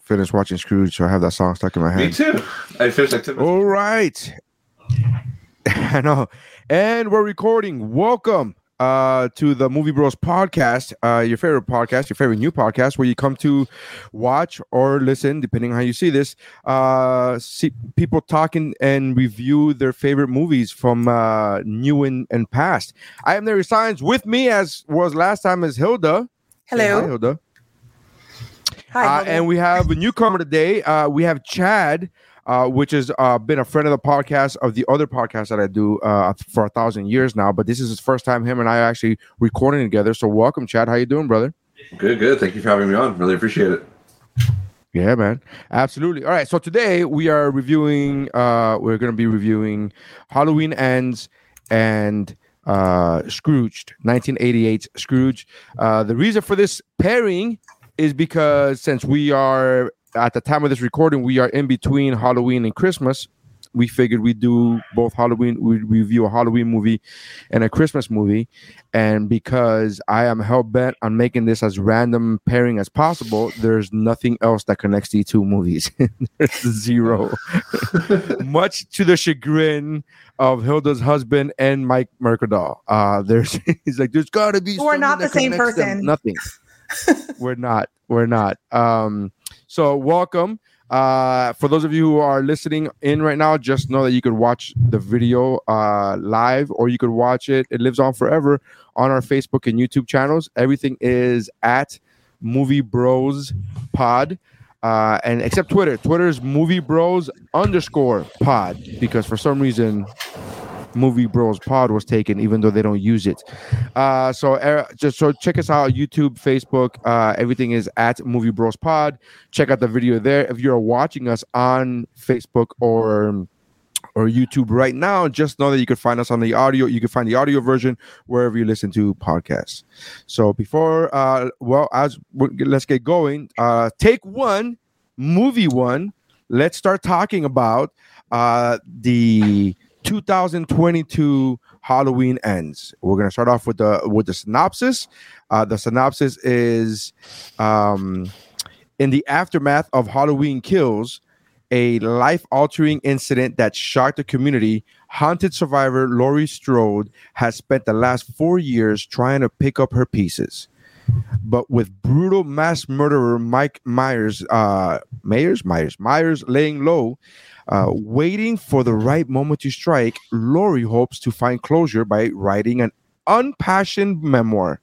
finished watching Scrooge, so I have that song stuck in my head. Me too. I finished like 10. All right. I know. And we're recording. Welcome uh, to the Movie Bros podcast, uh, your favorite podcast, your favorite new podcast, where you come to watch or listen, depending on how you see this, uh, see people talking and review their favorite movies from uh, new and, and past. I am Larry Signs. With me, as was last time, is Hilda. Say Hello. Hi, Hilda. Hi. Uh, and we have a newcomer today. Uh, we have Chad, uh, which has uh, been a friend of the podcast of the other podcast that I do uh, for a thousand years now. But this is his first time him and I are actually recording together. So welcome, Chad. How you doing, brother? Good, good. Thank you for having me on. Really appreciate it. Yeah, man. Absolutely. All right. So today we are reviewing. Uh, we're going to be reviewing Halloween Ends and uh, Scrooged, 1988 Scrooge. Uh, the reason for this pairing is because since we are at the time of this recording, we are in between Halloween and Christmas. We figured we'd do both Halloween, we review a Halloween movie and a Christmas movie. And because I am hell bent on making this as random pairing as possible, there's nothing else that connects these two movies. there's zero. Much to the chagrin of Hilda's husband and Mike Mercadal. Uh, there's he's like, there's gotta be We're not something the same that connects them." person. Nothing. We're not. We're not. Um, so welcome. Uh, for those of you who are listening in right now, just know that you could watch the video uh, live or you could watch it. It lives on forever on our Facebook and YouTube channels. Everything is at Movie Bros Pod. Uh, and except Twitter, Twitter's Movie Bros underscore Pod because for some reason Movie Bros Pod was taken, even though they don't use it. Uh, so uh, just so check us out YouTube, Facebook. Uh, everything is at Movie Bros Pod. Check out the video there. If you're watching us on Facebook or or YouTube right now, just know that you can find us on the audio. You can find the audio version wherever you listen to podcasts. So before, uh, well, as let's get going. Uh, take one, movie one. Let's start talking about uh, the 2022 Halloween ends. We're gonna start off with the with the synopsis. Uh, the synopsis is um, in the aftermath of Halloween Kills, a life-altering incident that shocked the community. Haunted survivor Laurie Strode has spent the last four years trying to pick up her pieces. But with brutal mass murderer Mike Myers, uh, Myers, Myers, Myers laying low, uh, waiting for the right moment to strike, Laurie hopes to find closure by writing an unpassioned memoir.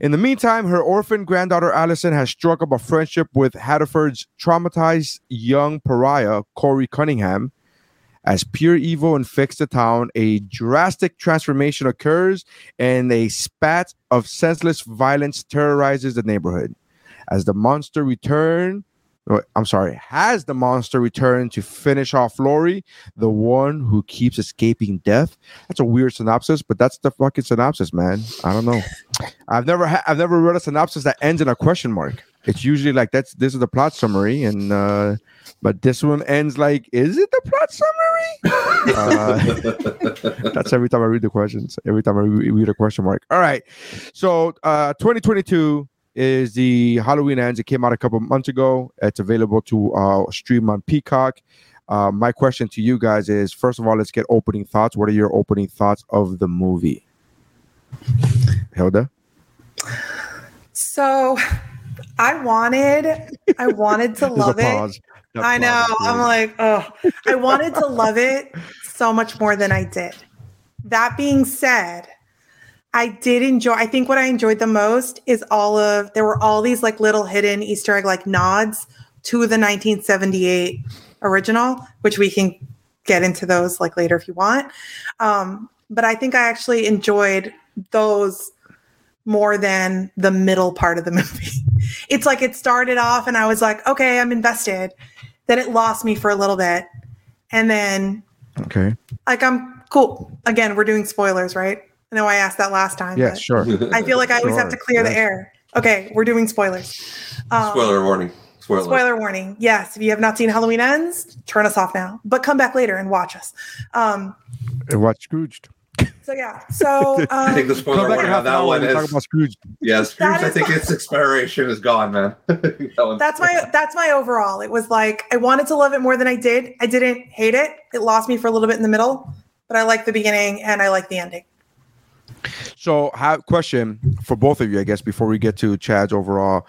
In the meantime, her orphan granddaughter Allison has struck up a friendship with Haddonfield's traumatized young pariah, Corey Cunningham. As pure evil infects the town, a drastic transformation occurs and a spat of senseless violence terrorizes the neighborhood. As the monster return, oh, I'm sorry, has the monster returned to finish off Laurie, the one who keeps escaping death? That's a weird synopsis, but that's the fucking synopsis, man. I don't know. I've never ha- I've never read a synopsis that ends in a question mark. It's usually like that's this is the plot summary, and uh, but this one ends like, is it the plot summary? uh, that's every time I read the questions. Every time I re- read a question mark. All right. So uh 2022 is the Halloween ends. It came out a couple months ago. It's available to uh stream on Peacock. Uh, my question to you guys is first of all, let's get opening thoughts. What are your opening thoughts of the movie? Hilda? So I wanted, I wanted to love it. I know. I'm like, oh, I wanted to love it so much more than I did. That being said, I did enjoy. I think what I enjoyed the most is all of there were all these like little hidden Easter egg like nods to the 1978 original, which we can get into those like later if you want. Um, but I think I actually enjoyed those more than the middle part of the movie. it's like it started off and I was like, okay, I'm invested. Then it lost me for a little bit. And then okay. like I'm cool. Again, we're doing spoilers, right? I know I asked that last time. Yeah, sure. I feel like I always have to Sure, clear the air. Okay, we're doing spoilers. Um, Spoiler warning. Spoiler. Spoiler warning. Yes, if you have not seen Halloween Ends, turn us off now. But come back later and watch us. Um, And watch Scrooged. So yeah. So I think um, the spoiler Come back in warning on that one when talk is about Scrooge. yeah, Scrooge. That I think my- its expiration is gone, man. that that's my that's my overall. It was like I wanted to love it more than I did. I didn't hate it. It lost me for a little bit in the middle, but I like the beginning and I like the ending. So, have question for both of you, I guess, before we get to Chad's overall.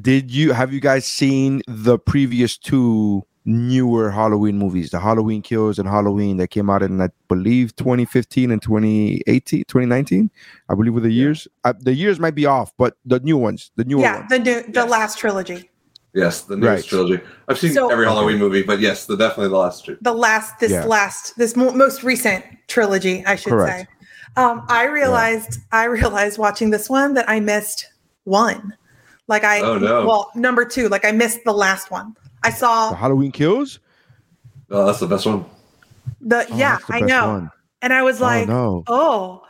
Did you have you guys seen the previous two newer Halloween movies, the Halloween Kills and Halloween that came out in, I believe, 2015 and 2018, 2019? I believe were the years. Uh, the years might be off, but the new ones, the newer yeah, ones. the new the Yes. last trilogy. yes, the newest Right. trilogy. I've seen So- every Halloween movie, but yes, the definitely the last two. the last this Yeah. last this mo- most recent trilogy i should Correct. say um i realized i realized watching this one that i missed one like i Oh, no. well number two like i missed the last one i saw the saw Halloween Kills. Oh, that's the best one. the Oh, yeah the i know one. and i was like oh oh,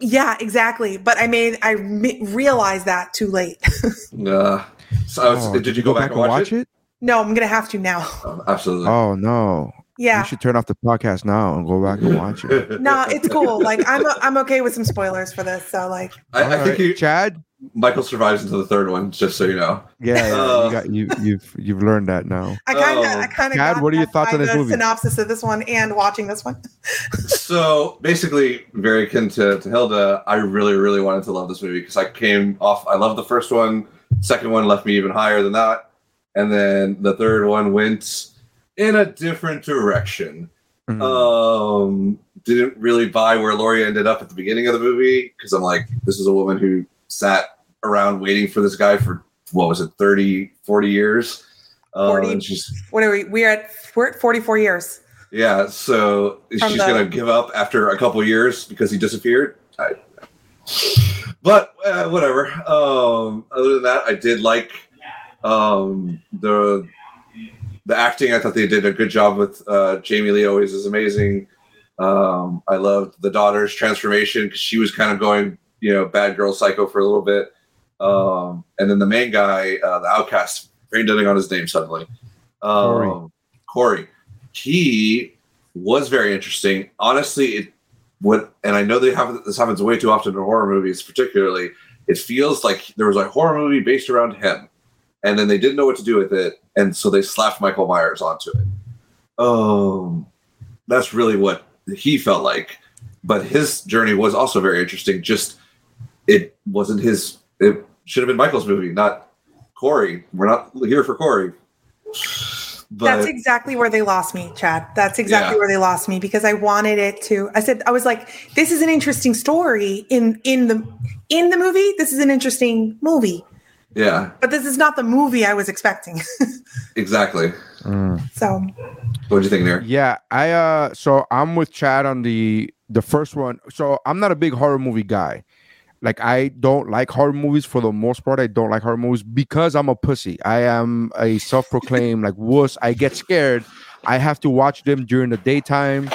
yeah exactly but i made i me- realized that too late Uh, so Oh, did, you go back, and watch, it? no i'm gonna have to now Oh, absolutely. Oh no. Yeah You should turn off the podcast now and go back and watch it. no it's cool like i'm i'm okay with some spoilers for this so like I, I All think right. you, Chad. Michael survives into the third one, just so you know. Yeah, yeah, Uh. you got you you've you've learned that now. I kind of, Oh. I kind of. Chad, what are your thoughts on this movie? Synopsis of this one and watching this one. so basically, very akin to, to Hilda, I really, really wanted to love this movie because I came off. I loved the first one. Second one left me even higher than that, and then the third one went in a different direction. Mhm. Um, didn't really buy where Laurie ended up at the beginning of the movie because I'm like, this is a woman who sat around waiting for this guy for what was it, 30, 40 years. Um, 40. and she's What are we? We're at we're at 44 years. yeah, so From she's the- gonna give up after a couple years because he disappeared. I, but uh, whatever. Um, other than that, I did like um, the the acting. I thought they did a good job with uh, Jamie Lee. Always is amazing. Um, I loved the daughter's transformation because she was kind of going, you know, bad girl psycho for a little bit. Um, and then the main guy, uh, the outcast, brain deading on his name suddenly. Um, Corey. Corey. He was very interesting. Honestly, it would, and I know they have this happens way too often in horror movies, particularly. It feels like there was a horror movie based around him, and then they didn't know what to do with it, and so they slapped Michael Myers onto it. Um, that's really what he felt like. But his journey was also very interesting. Just it wasn't his. It should have been Michael's movie, not Corey. We're not here for Corey. But That's exactly where they lost me, Chad. That's exactly Yeah. where they lost me because I wanted it to. I said I was like, this is an interesting story in in the in the movie. This is an interesting movie, yeah, but this is not the movie I was expecting. exactly. Mm. so What do you think, there? Yeah, I uh so I'm with Chad on the the first one. So I'm not a big horror movie guy. Like I don't like horror movies for the most part. I don't like horror movies because I'm a pussy. I am a self-proclaimed like wuss. I get scared. I have to watch them during the daytime.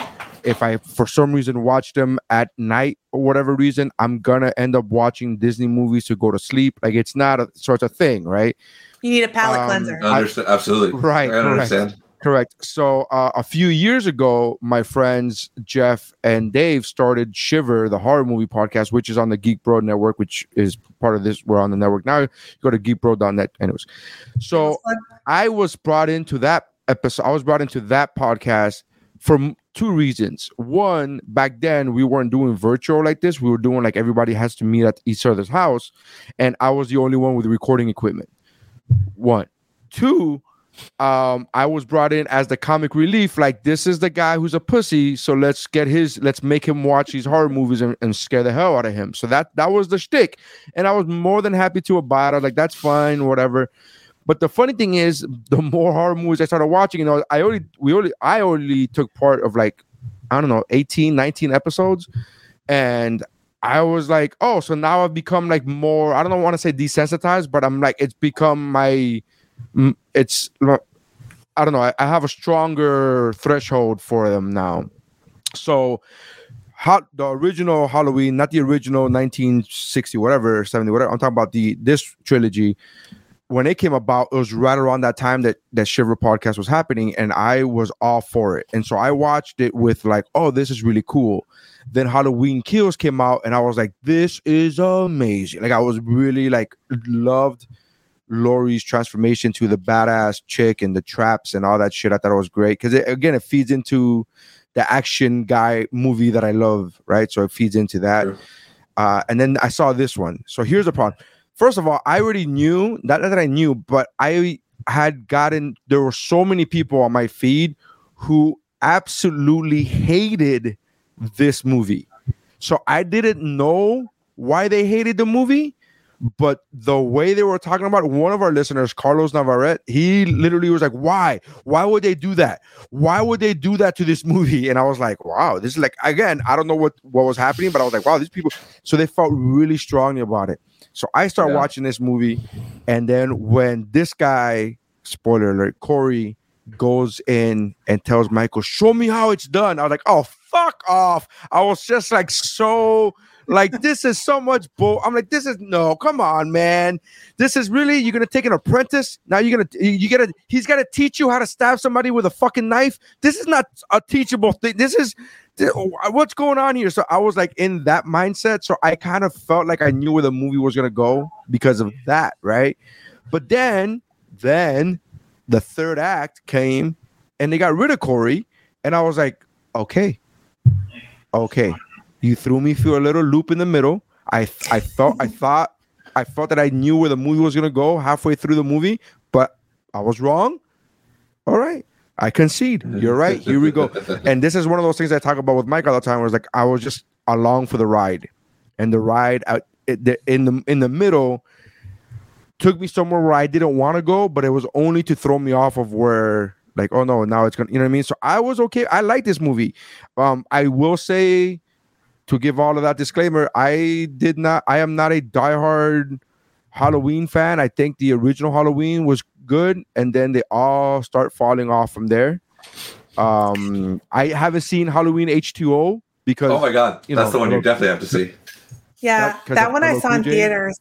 If I for some reason watch them at night or whatever reason, I'm gonna end up watching Disney movies to go to sleep. Like it's not a sort of thing, right? you need a palate Um, cleanser. I understand. Absolutely. Right, I correct. understand. Correct. So uh, a few years ago, my friends Jeff and Dave started Shiver, the horror movie podcast, which is on the Geek Bro Network, which is part of this. We're on the network now. Go to geekbro.net. Anyways, so I was brought into that episode. I was brought into that podcast for two reasons. One, back then we weren't doing virtual like this. We were doing like everybody has to meet at each other's house, and I was the only one with recording equipment. One, two. Um, I was brought in as the comic relief. Like this is the guy who's a pussy, so let's get his, let's make him watch these horror movies and, and scare the hell out of him. So that that was the shtick, and I was more than happy to abide. I was like, that's fine, whatever. But the funny thing is, the more horror movies I started watching, you know, I only we only I only took part of like I don't know 18, 19 episodes, and I was like, oh, so now I've become like more. I don't want to say desensitized, but I'm like it's become my. It's I don't know. I, I have a stronger threshold for them now. So, hot the original Halloween, not the original 1960 whatever 70 whatever. I'm talking about the this trilogy when it came about, it was right around that time that that Shiver podcast was happening, and I was all for it. And so I watched it with like, oh, this is really cool. Then Halloween Kills came out, and I was like, this is amazing. Like I was really like loved Laurie's transformation to the badass chick and the traps and all that shit. I thought it was great because it, again, it feeds into the action guy movie that I love, right? So it feeds into that. Sure. Uh, and then I saw this one. So here's the problem. First of all, I already knew not that I knew, but I had gotten there were so many people on my feed who absolutely hated this movie. So I didn't know why they hated the movie, but the way they were talking about it, one of our listeners, Carlos Navarrete, he literally was like, "Why? Why would they do that? Why would they do that to this movie?" And I was like, "Wow, this is like again, I don't know what what was happening, but I was like, wow, these people." So they felt really strongly about it. So I start Yeah. watching this movie, and then when this guy, spoiler alert, Corey goes in and tells Michael, "Show me how it's done." I was like, "Oh, fuck off!" I was just like so like this is so much bull. I'm like, this is no, come on, man. This is really you're gonna take an apprentice. Now you're gonna you gotta he's gotta teach you how to stab somebody with a fucking knife. This is not a teachable thing. This is what's going on here. So I was like in that mindset. So I kind of felt like I knew where the movie was gonna go because of that, right? But then, then the third act came and they got rid of Corey, and I was like, okay, okay, you threw me through a little loop in the middle. I I thought I thought I thought that I knew where the movie was gonna go halfway through the movie, but I was wrong. All right. I concede. You're right. Here we go. And this is one of those things I talk about with Mike all the time. Was like I was just along for the ride, and the ride out it, the, in the in the middle took me somewhere where I didn't want to go, but it was only to throw me off of where like oh no now it's gonna you know what I mean. So I was okay. I like this movie. Um, I will say to give all of that disclaimer, I did not. I am not a diehard Halloween fan. I think the original Halloween was good, and then they all start falling off from there. Um, I haven't seen Halloween H two O because Oh my god, you that's know, the one you definitely have to see. Yeah, That- that one I saw in theaters.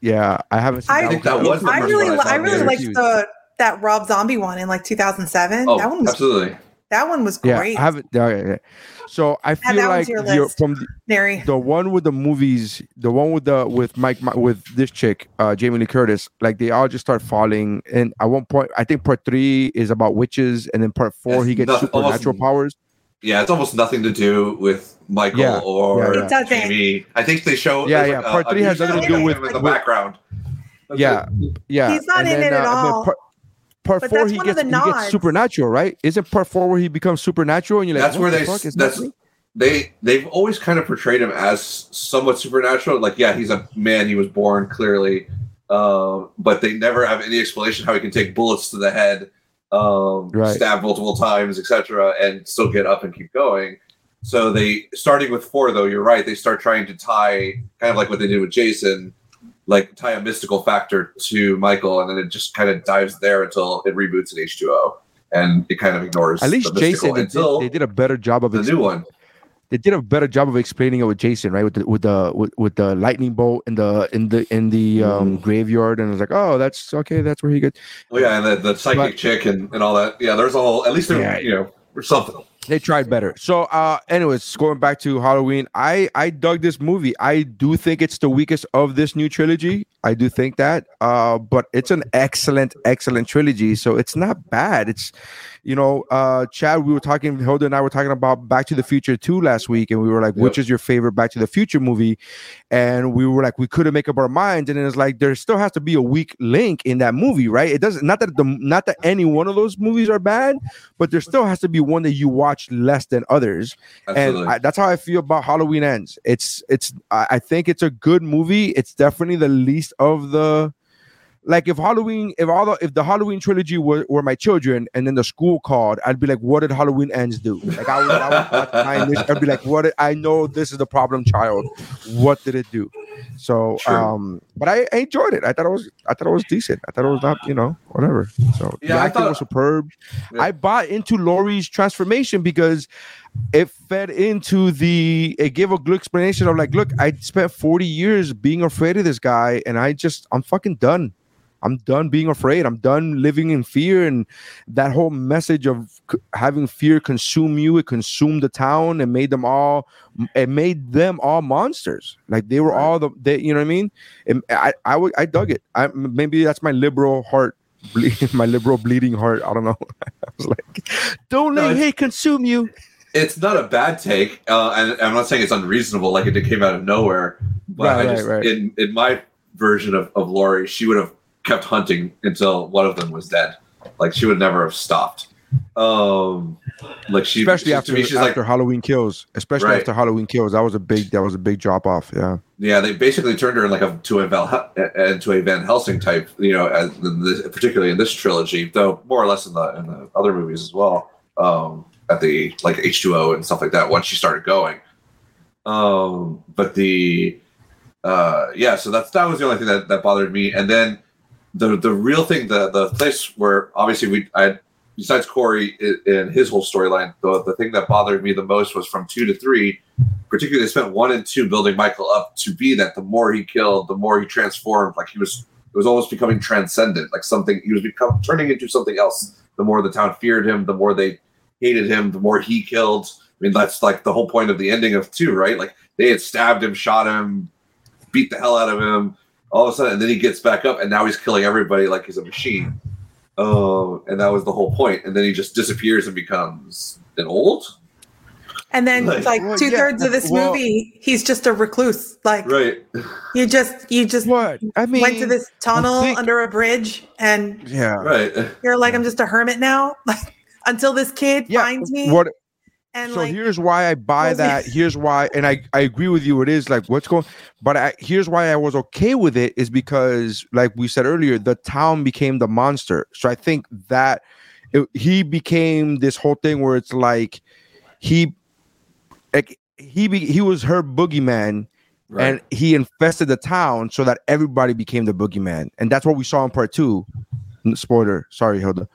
yeah, I haven't seen. I that think one. that was the I really, I I really theaters. liked the that Rob Zombie one in like 2007. Oh, that one was absolutely. That one was Yeah, great. I haven't. yeah, yeah, yeah. So I feel that like your the, from the, Nary. the one with the movies, the one with the with Mike Mi- with this chick, uh, Jamie Lee Curtis, like they all just start falling. And at one point, I think part three is about witches, and then part four It's he gets nothing- almost- supernatural powers. Yeah, it's almost nothing to do with Michael Yeah, or yeah, yeah. Jamie. I think they show. Yeah, yeah, like part a three has dude nothing to do with with- in the with- background. That's Yeah, it. yeah. He's not and in then, it at uh, and then all. Part, part But four, that's he gets he gets supernatural, right? Isn't part four where he becomes supernatural, and you're like, That's where the they fuck is that's they they've always kind of portrayed him as somewhat supernatural. Like, yeah, he's a man. He was born clearly, um, but they never have any explanation how he can take bullets to the head, um, Right. stab multiple times, etc., and still get up and keep going. So they, starting with four, though, you're right. They start trying to tie, kind of like what they did with Jason, like tie a mystical factor to Michael, and then it just kind of dives there until it reboots in H2O, and it kind of ignores At least the Jason, they until did, they did a better job of the ex- new one. they did a better job of explaining it with Jason, right? With the with the with, with the lightning bolt in the in the in the um, Mm. graveyard, and I was like, oh, that's okay. That's where he gets. Well, yeah, and the, the psychic But- chick and, and all that. Yeah, there's a whole. At least there, Yeah. you know, or something. They tried better. So, uh, anyways, going back to Halloween, I I dug this movie. I do think it's the weakest of this new trilogy. I do think that, uh, but it's an excellent, excellent trilogy. So it's not bad. It's, you know, uh, Chad, we were talking, Hilda and I were talking about Back to the Future 2 last week, and we were like, Yep. which is your favorite Back to the Future movie? And we were like, we couldn't make up our minds. And it's like there still has to be a weak link in that movie, right? It doesn't not that the not that any one of those movies are bad, but there still has to be one that you watch less than others Absolutely. and I, that's how I feel about Halloween Ends. It's it's I, I think it's a good movie. It's definitely the least of the like if Halloween if all the if the Halloween trilogy were, were my children and then the school called, I'd be like, what did Halloween Ends do? Like I would, I would I'd be like, what did, I know this is the problem child. What did it do? So um but I, I enjoyed it. I thought it was I thought it was decent. I thought it was not, you know, whatever. So the Yeah, I acting thought- was superb. Yeah. I bought into Laurie's transformation because it fed into the it gave a good explanation of like, look, I spent 40 years being afraid of this guy, and I just I'm fucking done. I'm done being afraid. I'm done living in fear. And that whole message of c- having fear consume you, it consumed the town and made them all, it made them all monsters. Like they were Right. all the, they, you know what I mean? And I, I, I dug it. I maybe that's my liberal heart, ble- my liberal bleeding heart. I don't know. I was like, don't let it's- hate consume you. it's not a bad take, uh, and I'm not saying it's unreasonable, like it came out of nowhere. But Right, I just, right. in in my version of, of Laurie, she would have kept hunting until one of them was dead. Like she would never have stopped. Um, like she, especially she- after, me, she's after like, Halloween kills. Especially Right. after Halloween kills, that was a big that was a big drop off. Yeah, yeah, they basically turned her like a to a Val, into a Van Helsing type, you know, as in this, particularly in this trilogy, though more or less in the in the other movies as well. Um, at the like H two O and stuff like that. Once she started going, um, but the uh, yeah, so that's that was the only thing that, that bothered me. And then the the real thing, the the place where obviously we I besides Corey and his whole storyline, the the thing that bothered me the most was from two to three. Particularly, they spent one and two building Michael up to be that. The more he killed, the more he transformed. Like he was, it was almost becoming transcendent. Like something he was become turning into something else. The more the town feared him, the more they hated him, the more he killed. I mean, that's like the whole point of the ending of two, right? Like they had stabbed him, shot him, beat the hell out of him. All of a sudden, and then he gets back up, and now he's killing everybody like he's a machine. Oh, and that was the whole point. And then he just disappears and becomes an old, And then Like- like Well, two yeah, thirds of this well- movie, he's just a recluse. Like right? you just you just what I mean, went to this tunnel think- under a bridge and yeah, Right. you're like, I'm just a hermit now. Like until this kid yeah. finds me What and so like here's why I buy was it- that. Here's why, and I I agree with you. It is like what's going, but I, here's why I was okay with it is because like we said earlier, the town became the monster. So I think that it, he became this whole thing where it's like he like he be, he was her boogeyman Right. and he infested the town so that everybody became the boogeyman and that's what we saw in part two N- spoiler sorry hilda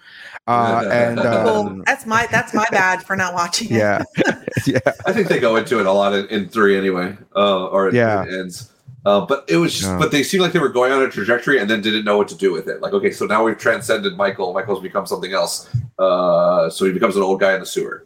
uh and well, um, that's my that's my bad for not watching it. yeah yeah I think they go into it a lot in, in three anyway, uh, or it, Yeah. it ends. Uh, but it was just, Yeah. but they seemed like they were going on a trajectory and then didn't know what to do with it. Like, okay, so now we've transcended Michael. Michael's become something else. Uh, so he becomes an old guy in the sewer.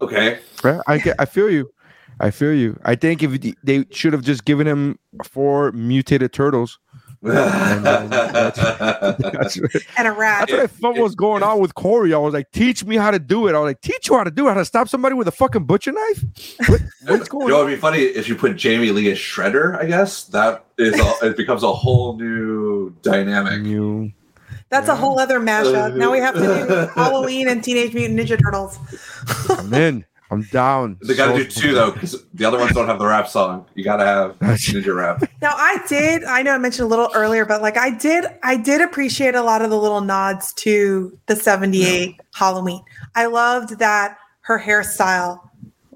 Okay. Yeah, I get, I feel you. I feel you. I think if they should have just given him four mutated turtles. And, That's, And a rat. that's what I thought was going on with Corey. I was like, teach me how to do it. I was like, teach you how to do it, how to stop somebody with a fucking butcher knife. What, what's You know, on? it'd be funny if you put Jamie Lee as Shredder. I guess that is a, it becomes a whole new dynamic. You, That's a whole other mashup. Now we have to do Halloween and Teenage Mutant Ninja Turtles. I'm in. I'm down. They got to So- do two though, because the other ones don't have the rap song. You got to have Ninja Rap. Now I did, I know I mentioned a little earlier, but like I did, I did appreciate a lot of the little nods to the 78 Halloween. I loved that her hairstyle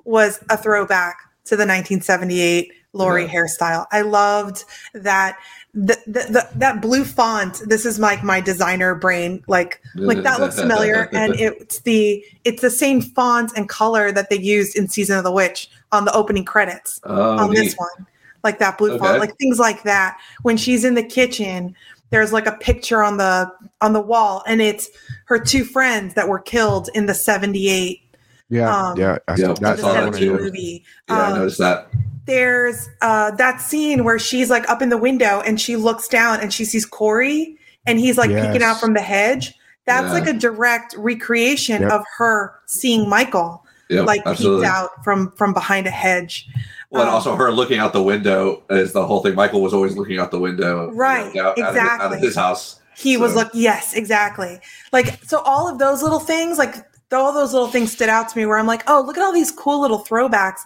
was a throwback to the 1978 Laurie Yeah. hairstyle. I loved that the, the, the that blue font. This is like my designer brain. Like like that looks familiar, and it's the it's the same font and color that they used in Season of the Witch on the opening credits Oh, on neat. this one, like that blue Okay. font, like things like that. When she's in the kitchen, there's like a picture on the on the wall, and it's her two friends that were killed in the '78 Yeah, Um, yeah. I Yeah, saw the that. saw that 78 movie. Yeah, I Um, noticed that. There's uh, that scene where she's like up in the window and she looks down and she sees Corey and he's like peeking out from the hedge. That's Yeah. like a direct recreation Yep. of her seeing Michael Yeah, like absolutely. peeked out from from behind a hedge. Well, and Um, also her looking out the window is the whole thing. Michael was always looking out the window, Right, out, out of, his- out exactly. of his house. he was So- like yes exactly like so all of those little things like all those little things stood out to me where i'm like oh look at all these cool little throwbacks.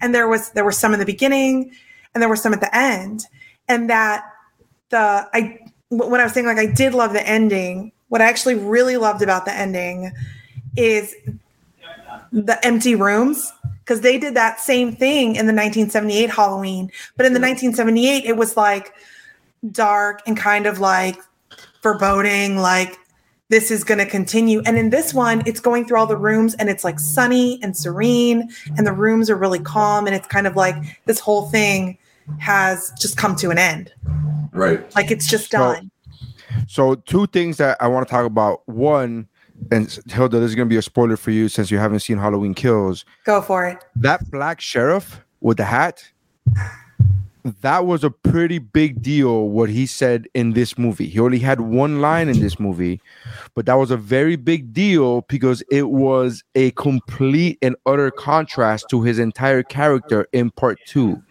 And there was there were some in the beginning and there were some at the end. And that the i when i was saying like i did love the ending what i actually really loved about the ending is the empty rooms because they did that same thing in the 1978 halloween. But in the 1978 it was like dark and kind of like foreboding like this is going to continue and in this one it's going through all the rooms and it's like sunny and serene and the rooms are really calm and it's kind of like this whole thing has just come to an end Right. Like it's just So- done. So two things that I want to talk about. One, and Hilda, this is gonna be a spoiler for you since you haven't seen Halloween Kills. Go for it. That black sheriff with the hat, that was a pretty big deal. What he said in this movie. He only had one line in this movie, but that was a very big deal because it was a complete and utter contrast to his entire character in part two.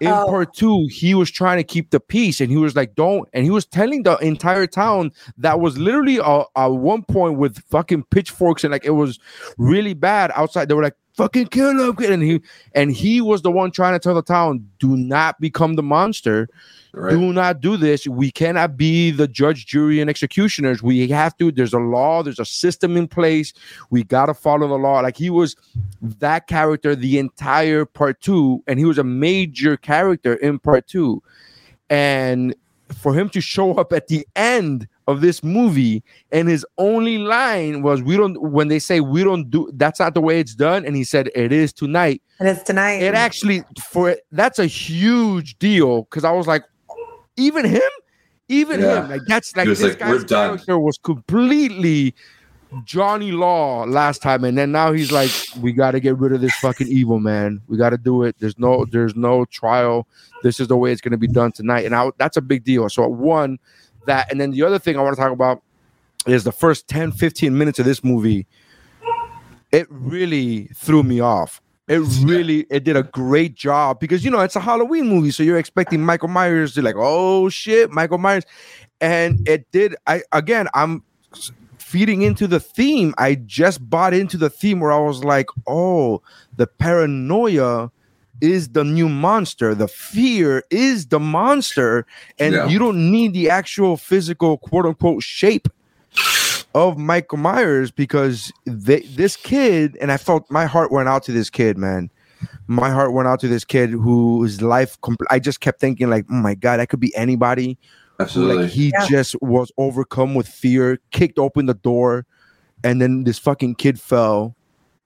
In Oh. part two, he was trying to keep the peace and he was like, don't. And he was telling the entire town that was literally uh, at one point with fucking pitchforks and like it was really bad outside. They were like, fucking kill him. And he, and he was the one trying to tell the town, do not become the monster. Right. Do not do this. We cannot be the judge, jury, and executioners. We have to. There's a law. There's a system in place. We got to follow the law. Like he was that character the entire part two, and he was a major character in part two. And for him to show up at the end of this movie, and his only line was, "We don't." When they say we don't do, that's not the way it's done. And he said, "It is tonight." And it's tonight. it actually for that's a huge deal because I was like, even him, even Yeah. him, like that's like this like, "We're guy's done." character was completely Johnny Law last time, and then now he's like, we got to get rid of this fucking evil man. We got to do it. There's no, there's no trial. This is the way it's going to be done tonight, and I, that's a big deal. So one, that, and then the other thing I want to talk about is the first 10, 15 minutes of this movie. It really threw me off. It really it did a great job because you know it's a Halloween movie, so you're expecting Michael Myers to like, oh shit, Michael Myers, and it did. I again, I'm feeding into the theme. I just bought into the theme where I was like, oh, the paranoia is the new monster. The fear is the monster, and Yeah. you don't need the actual physical quote unquote shape of Michael Myers because they, this kid, and I felt my heart went out to this kid, man. My heart went out to this kid whose life, compl- I just kept thinking, like, oh my God, that could be anybody. Absolutely. Like, he Yeah. just was overcome with fear, kicked open the door, and then this fucking kid fell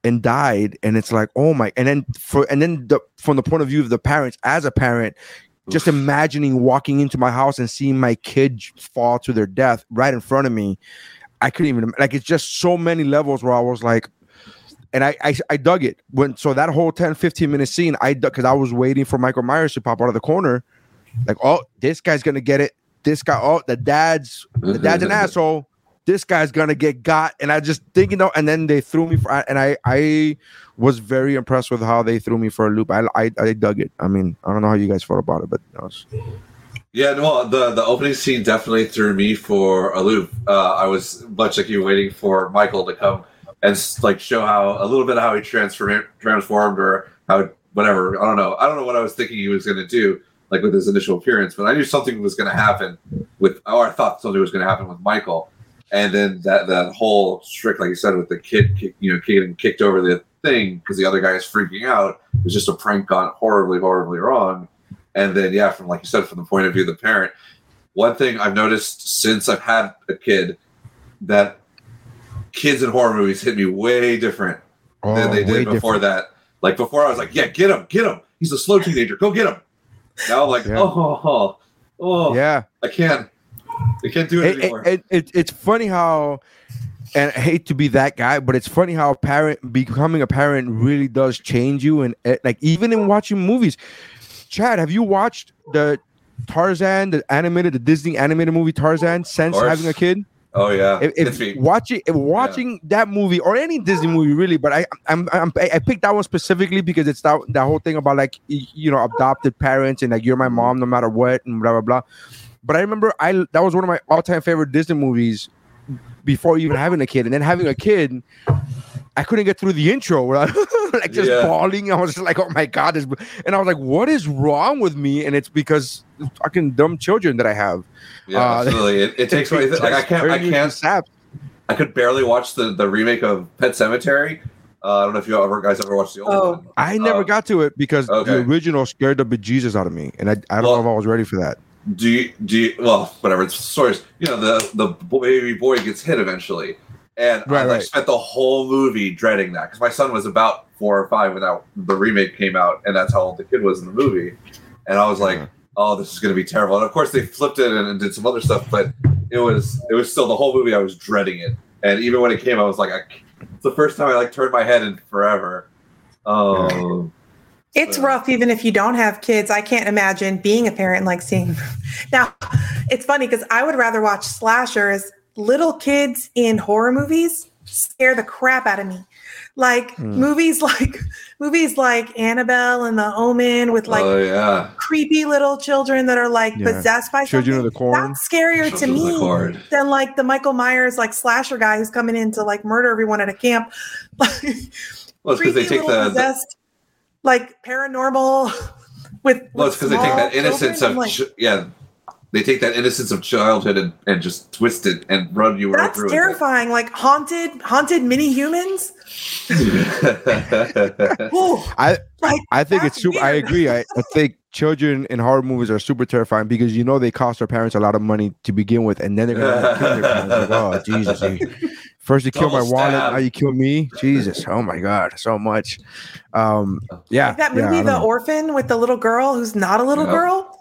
and died. And it's like, oh my, and then for, and then the, from the point of view of the parents, as a parent, just imagining walking into my house and seeing my kid fall to their death right in front of me. I couldn't even like it's just so many levels where I was like, and I I, I dug it when so that whole 10 15 minute scene I dug because I was waiting for Michael Myers to pop out of the corner, like oh this guy's gonna get it. This guy oh the dad's the dad's an mm-hmm. asshole. This guy's gonna get got, and I just thinking though, and then they threw me for, and I I was very impressed with how they threw me for a loop. I I, I dug it. I mean I don't know how you guys felt about it, but that was Yeah, no, the the opening scene definitely threw me for a loop. Uh, I was much like you, waiting for Michael to come and like show how a little bit of how he transformed transformed or how whatever. I don't know. I don't know what I was thinking he was going to do like with his initial appearance, but I knew something was going to happen with, or I thought something was going to happen with Michael, and then that that whole trick, like you said, with the kid, kick, you know, getting kicked over the thing because the other guy is freaking out was just a prank gone horribly, horribly wrong. And then, yeah, from like you said, from the point of view of the parent, one thing I've noticed since I've had a kid that kids in horror movies hit me way different oh, than they did before different. that. Like before, I was like, yeah, get him, get him. He's a slow teenager. Go get him. Now I'm like, Yeah. oh, oh, oh, Yeah. I can't. I can't do it, it, anymore. it, it, it's funny how and I hate to be that guy, but it's funny how a parent becoming a parent really does change you. And eh, like even in watching movies, Chad, have you watched the Tarzan, the animated, the Disney animated movie Tarzan since having a kid? oh yeah, If, if watching if watching that movie or any Disney movie really, but I I'm, I'm I picked that one specifically because it's that that whole thing about like you know adopted parents and like you're my mom no matter what and blah blah blah. But I remember I that was one of my all time favorite Disney movies before even having a kid, and then having a kid. I couldn't get through the intro, where I, like just Yeah. bawling. I was just like, "Oh my god!" This, and I was like, "What is wrong with me?" And it's because fucking dumb children that I have. yeah, uh, absolutely. It, it takes me. Like I can't. I Turn you to can't. sap. I could barely watch the the remake of Pet Sematary. Uh, I don't know if you ever guys ever watched the old Oh. one. I never Uh, got to it because okay. the original scared the bejesus out of me, and I, I don't Well- know if I was ready for that. Do you, do you, well, whatever. It's stories. You know, the the baby boy gets hit eventually, and Right, I like, right. spent the whole movie dreading that because my son was about four or five when that, the remake came out, and that's how old the kid was in the movie. And I was like, Yeah. I "Oh, this is going to be terrible." And of course, they flipped it and, and did some other stuff, but it was it was still the whole movie. I was dreading it, and even when it came, I was like, I, "It's the first time I like turned my head in forever." Um, It's So- rough even if you don't have kids. I can't imagine being a parent like seeing. Now, it's funny because I would rather watch slashers. Little kids in horror movies scare the crap out of me. Like Hmm. movies like movies like Annabelle and The Omen with like oh yeah, creepy little children that are like Yeah. possessed by Children of something. the Corn. That's scarier to Children of the me than like the Michael Myers like slasher guy who's coming in to like murder everyone at a camp. Well, because they take the, the possessed, like paranormal with. well, it's because they take that innocence of like, yeah, they take that innocence of childhood and, and just twist it and run you right that's through terrifying. Like haunted, haunted mini humans. I like I think it's super. I agree. I, I think children in horror movies are super terrifying because you know they cost their parents a lot of money to begin with, and then they're gonna kill their parents. Like, oh Jesus! you- First you kill my Double wallet, stab. now you kill me. Jesus! Oh my God! So much. Um, yeah. like that movie, I don't The know. Orphan, with the little girl who's not a little Yeah. girl.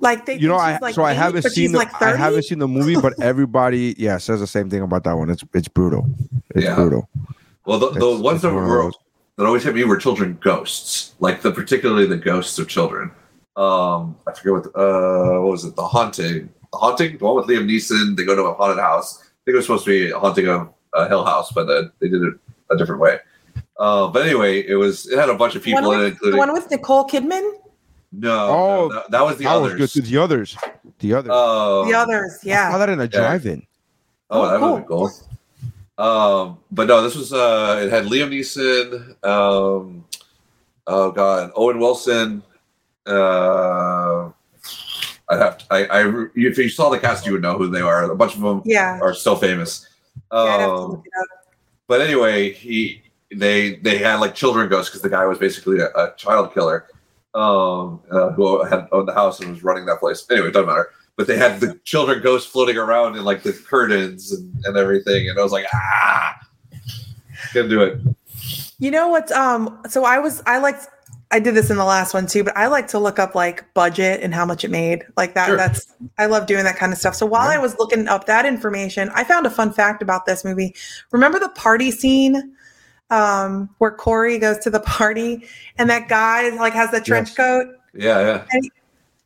Like they, you know, I like so I haven't seen the, like I haven't seen the movie, but everybody yeah says the same thing about that one. It's it's brutal. It's Yeah. brutal. well, the, the It's- ones it's that were that always hit me were children ghosts, like the particularly the ghosts of children. Um, I forget what uh what was it? The haunting, the haunting, the one with Liam Neeson. They go to a haunted house. I think it was supposed to be a haunting of a Hill House, but then they did it a different way. Uh, but anyway, it was it had a bunch of The one people in it, with- the including one with Nicole Kidman. No, Oh, no, that, that was the that was others. good. too. The others. The others. Um, the others, Yeah. I saw yeah. that in a drive-in. Oh, that Oh, would be cool. Um, but no, this was uh, it had Liam Neeson. Um, oh God, Owen Wilson. Uh, I have to, I, I if you saw the cast, you would know who they are. A bunch of them Yeah. are still famous. yeah I'd have to Um, look it up. but anyway, he they they had like children ghosts because the guy was basically a, a child killer um, uh, who had owned the house and was running that place. Anyway, it doesn't matter. But they had the children ghosts floating around in like the curtains and, and everything, and I was like, ah, gonna do it. You know what? Um, so I was I liked I did this in the last one too, but I like to look up like budget and how much it made. Like that Sure. that's I love doing that kind of stuff. So while Yeah. I was looking up that information, I found a fun fact about this movie. Remember the party scene um where Corey goes to the party and that guy like has the trench Yes. coat? Yeah, yeah.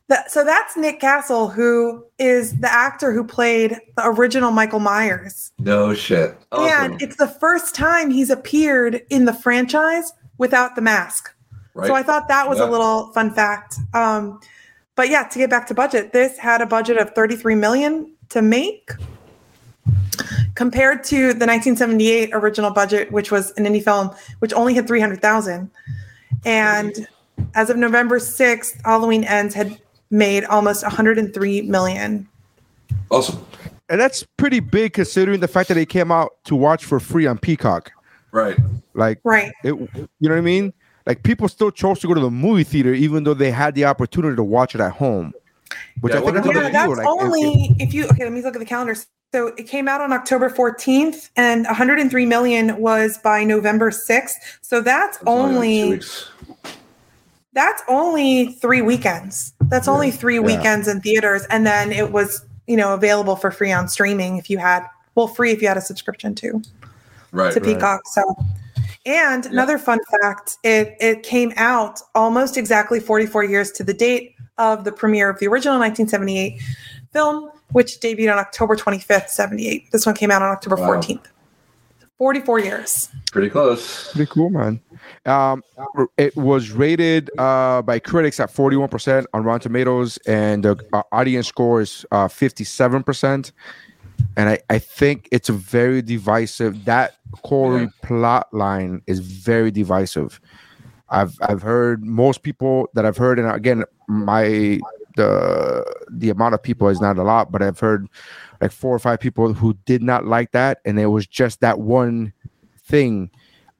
That, so that's Nick Castle, who is the actor who played the original Michael Myers. No shit. Awesome. And it's the first time he's appeared in the franchise without the mask. right? So I thought that was Yeah. a little fun fact. Um, but yeah, to get back to budget, this had a budget of 33 million to make compared to the 1978 original budget, which was an indie film, which only had 300,000. And as of November 6th, Halloween Ends had made almost 103 million. awesome. And that's pretty big considering the fact that they came out to watch for free on Peacock. Right. Like Right. it, you know what I mean? Like people still chose to go to the movie theater even though they had the opportunity to watch it at home. Which Yeah, I think Yeah, that's. Like, only if you okay. Let me look at the calendar. So it came out on October 14th, and 103 million was by November 6th. So that's It's only like two only weeks. that's only three weekends. That's only three Yeah. weekends in theaters, and then it was you know available for free on streaming if you had well free if you had a subscription too Right. to right. Peacock. So, and another fun fact: it it came out almost exactly 44 years to the date of the premiere of the original 1978 film, which debuted on October 25th, 78. This one came out on October Wow. 14th. 44 years. Pretty close. Pretty cool, man. Um, it was rated uh, by critics at 41% on Rotten Tomatoes, and the uh, audience score is uh, 57%. And I, I think it's a very divisive. That Corey Yeah. plot line is very divisive. I've I've heard most people that I've heard, and again, my the the amount of people is not a lot, but I've heard like four or five people who did not like that, and it was just that one thing.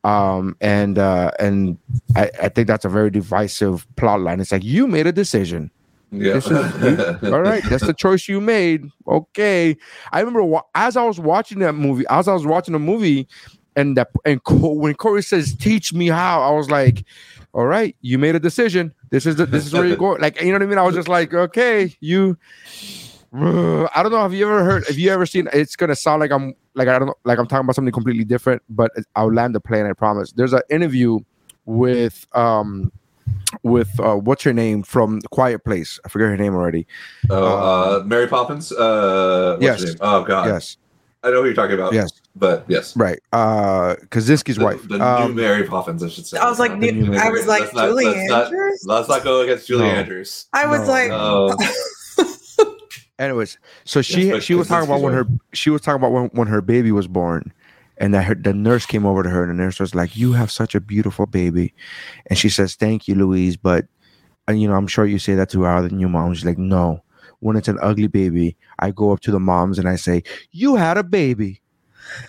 Um and uh and I, I think that's a very divisive plot line. It's like you made a decision. Yeah. This is- all right that's the choice you made. Okay. I remember wa- as i was watching that movie as i was watching the movie and that and Co- when corey says teach me how i was like all right you made a decision This is the, this is where you're going. Like you know what I mean? I was just like, okay, you. I don't know. Have you ever heard? Have you ever seen? It's gonna sound like I'm like I don't know, like I'm talking about something completely different, but I'll land the plane. I promise. There's an interview with um with uh what's her name from Quiet Place. I forget her name already. Oh, uh, Mary Poppins. Uh, Yes. Oh God, Yes, I know who you're talking about. yes, but yes, right. Uh, Krasinski's the, wife. the new Um, Mary Poppins, I should say. I was like, Not the new- new I was like, Let's not- Julie let's not- Andrews. Let's not go against Julie No. Andrews. I was No. like, Oh, Anyways, so she but she was talking about when her she was talking about when, when her baby was born, and that her, the nurse came over to her, and the nurse was like, "You have such a beautiful baby," and she says, "Thank you, Louise, but and you know I'm sure you say that to our new mom." She's like, "No, when it's an ugly baby, I go up to the moms and I say, "You had a baby,"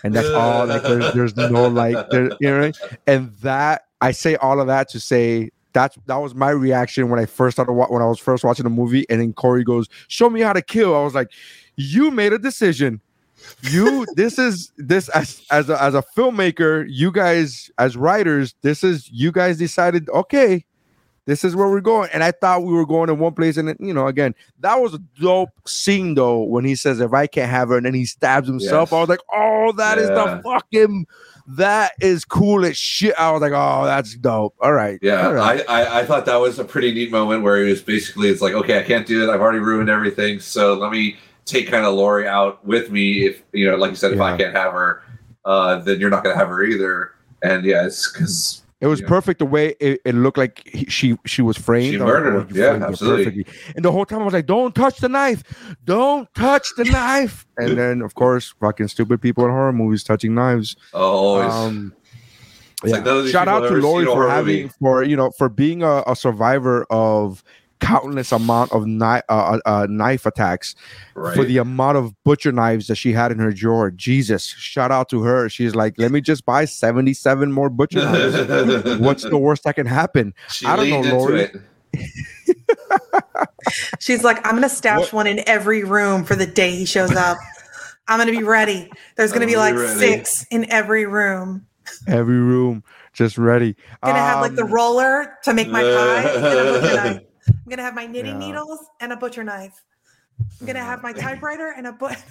and that's all. Like there's, there's no like there, you know, and that I say all of that to say. That's that was my reaction when I first started when I was first watching the movie, and then Corey goes, "Show me how to kill." I was like, "You made a decision. You this is this as as a, as a filmmaker. You guys as writers, this is you guys decided. Okay, this is where we're going." And I thought we were going in one place, and you know, again, that was a dope scene though when he says, "If I can't have her," and then he stabs himself. Yes. I was like, "Oh, that is Yeah. the fucking." That is cool as shit. I was like, oh, that's dope. All right. yeah. All right. I, I I thought that was a pretty neat moment where he was basically, it's like, okay, I can't do it. I've already ruined everything. So let me take kind of Laurie out with me. If you know, like you said, if I can't have her, uh, then you're not gonna have her either. And yeah, it's because It was Yeah. perfect the way it, it looked like he, she she was framed. She I was like, murdered him. Yeah, absolutely. perfectly. And the whole time I was like, "Don't touch the knife! Don't touch the knife!" And then, of course, fucking stupid people in horror movies touching knives. Oh always. Um, yeah. like Shout out to Laurie for having movie. for you know for being a, a survivor of countless amount of knife uh, uh, knife attacks right? for the amount of butcher knives that she had in her drawer. Jesus, shout out to her. She's like, let me just buy seventy seven more butcher knives. What's the worst that can happen? She I don't know, leaned Laurie. she's like, I'm gonna stash What- one in every room for the day he shows up. I'm gonna be ready. There's gonna I'm be like ready. six in every room. Every room just ready. I'm gonna have like the Um, roller to make my pie and a butcher knife. I'm gonna have my knitting Yeah. needles and a butcher knife. I'm gonna have my typewriter and a but.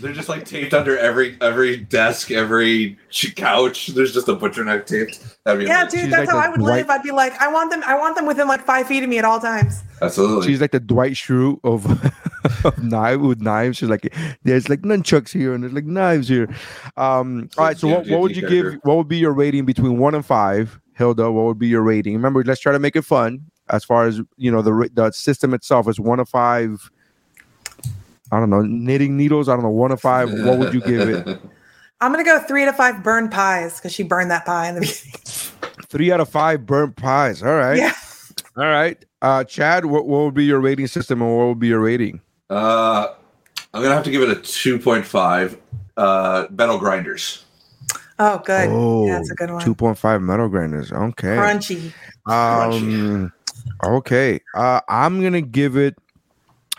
They're just like taped under every every desk, every couch. There's just a butcher knife taped. That'd be Yeah, amazing. dude, She's that's like how I would Dwight- live. I'd be like, I want them. I want them within like five feet of me at all times. absolutely. She's like the Dwight Schrute of, of knife with knives. She's like, there's like nunchucks here and there's like knives here. Um, all right. So what, what would you give? What would be your rating between one and five, Hilda? What would be your rating? Remember, let's try to make it fun. As far as you know, the the system itself is one of five. I don't know knitting needles. I don't know one of five. What would you give it? I'm gonna go three to five burned pies because she burned that pie in the beginning. Three out of five burnt pies. All right. Yeah. All right. Uh, Chad, what, what would be your rating system and what would be your rating? uh, I'm gonna have to give it a 2.5. Uh, metal grinders. Oh, good. Oh, yeah, that's a good one. Two point five metal grinders. Okay. Crunchy. Um. Okay. Uh, I'm gonna give it.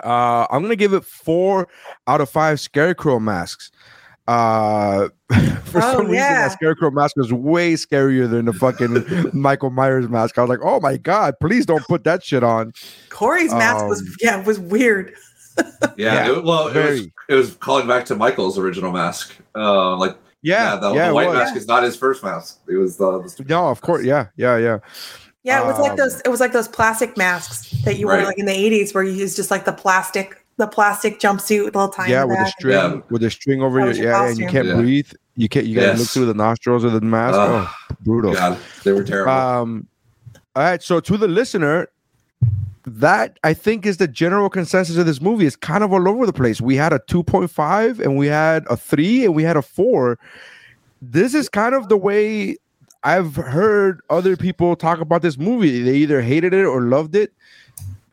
Uh, I'm gonna give it four out of five scarecrow masks. Uh, for Oh, some reason, that scarecrow mask was way scarier than the fucking Michael Myers mask. I was like, oh my god, please don't put that shit on. Corey's mask was Um, yeah was weird. Yeah. Yeah, it- well, it was it was calling back to Michael's original mask. Uh, like Yeah, the, yeah, the white was. mask is not his first mask. It was the, the No, of course, yeah, yeah, yeah. Yeah, it was like Um, those. It was like those plastic masks that you wore like in the '80s, where you use just like the plastic, the plastic jumpsuit, with little tiny. yeah, with the back. string, Yeah. with the string over your your yeah, and you can't Yeah. breathe. You can't. You gotta look through the nostrils of the mask. Ugh. oh, brutal. God, they were terrible. Um, all right. So to the listener, that I think is the general consensus of this movie. It's kind of all over the place. We had a 2.5 and we had a three and we had a four. This is kind of the way I've heard other people talk about this movie. They either hated it or loved it.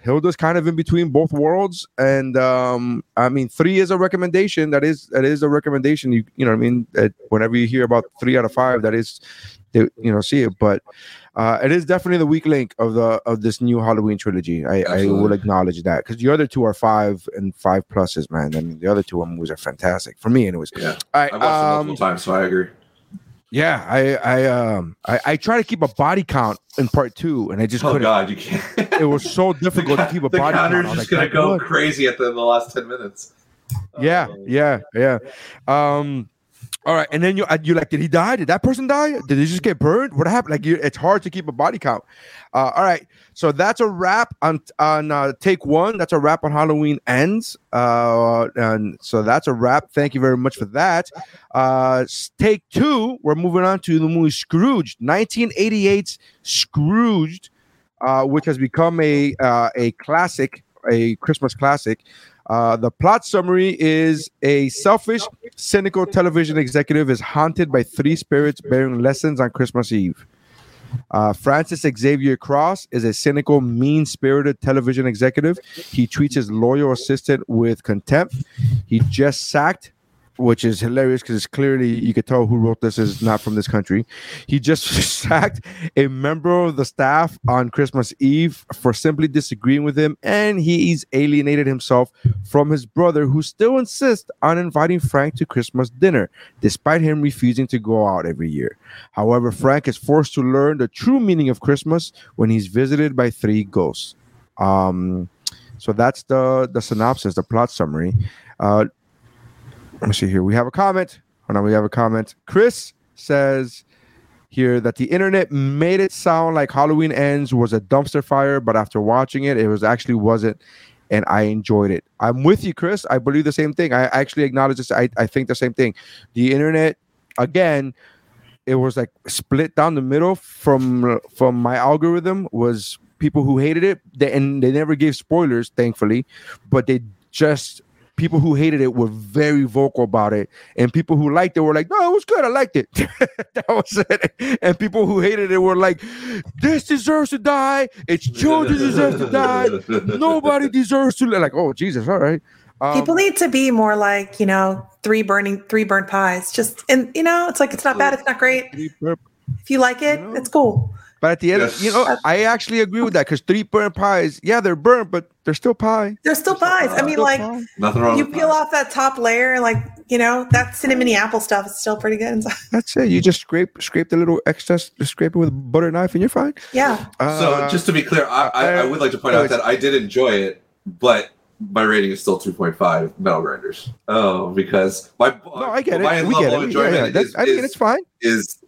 Hilda's kind of in between both worlds, and um, I mean, three is a recommendation. That is that is a recommendation. You you know, what I mean, that whenever you hear about three out of five, that is, they, you know, see it. But uh, it is definitely the weak link of the of this new Halloween trilogy. I, I will acknowledge that because the other two are five and five pluses, man. I mean, the other two movies are fantastic for me, anyways. yeah, All right, I've watched them um, multiple times, so I agree. Yeah, I I um I, I try to keep a body count in part two, and I just Oh couldn't. God, you can't. It was so difficult to keep a body count. counter's I was just like, gonna go God." crazy at the, the last ten minutes. Yeah, Oh. yeah, yeah. Um, all right, and then you you like, did he die? Did that person die? Did he just get burned? What happened? Like, you, it's hard to keep a body count. Uh, all right, so that's a wrap on on uh, take one. That's a wrap on Halloween ends. Uh, and so that's a wrap. Thank you very much for that. Uh, take two. We're moving on to the movie Scrooge, 1988's Scrooged, uh, which has become a uh, a classic, a Christmas classic. Uh, the plot summary is a selfish, cynical television executive is haunted by three spirits bearing lessons on Christmas Eve. Uh, Francis Xavier Cross is a cynical, mean spirited television executive. He treats his loyal assistant with contempt. He just sacked, which is hilarious because it's clearly you could tell who wrote this is not from this country. He just sacked a member of the staff on Christmas Eve for simply disagreeing with him, and he's alienated himself from his brother, who still insists on inviting Frank to Christmas dinner, despite him refusing to go out every year. However, Frank is forced to learn the true meaning of Christmas when he's visited by three ghosts. Um, so that's the the synopsis, the plot summary. Uh, let me see here. We have a comment. Oh no, we have a comment. Chris says here that the internet made it sound like Halloween Ends was a dumpster fire, but after watching it, it was actually wasn't, and I enjoyed it. I'm with you, Chris. I believe the same thing. I actually acknowledge this. I, I think the same thing. The internet, again, it was like split down the middle from from my algorithm was people who hated it, they, and they never gave spoilers, thankfully, but they just people who hated it were very vocal about it, and people who liked it were like, "No, it was good. I liked it." that was it. And people who hated it were like, "This deserves to die. Its children deserve to die. Nobody deserves to." live." Like, oh Jesus, all right. Um, People need to be more like, you know, three burning, three burnt pies. Just, and you know, it's like, it's not bad. It's not great. If you like it, You know? it's cool. But at the end, Yes. you know, I actually agree with that because three burnt pies, yeah, they're burnt, but they're still pie. They're still pies. I mean, Still like. Nothing wrong. you peel that. off that top layer, like, you know, that cinnamony apple stuff is still pretty good. inside. That's it. You just scrape scrape the little excess, just scrape it with a butter knife, and you're fine. Yeah. So Uh, just to be clear, I, I, I would like to point out that I did enjoy it, but my rating is still 2.5 Metal Grinders. Oh, because my no, I get my it. We level get of it. enjoyment Yeah, yeah. That- is, I mean, is- it's fine. is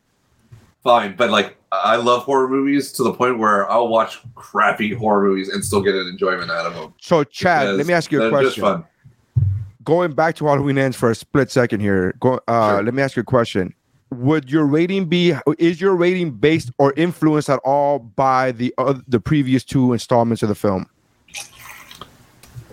fine, but like I love horror movies to the point where I'll watch crappy horror movies and still get an enjoyment out of them. So, Chad, let me ask you a question. fun. Going back to Halloween ends for a split second here. Go. Uh, Sure. Let me ask you a question. Would your rating be? Is your rating based or influenced at all by the uh, the previous two installments of the film?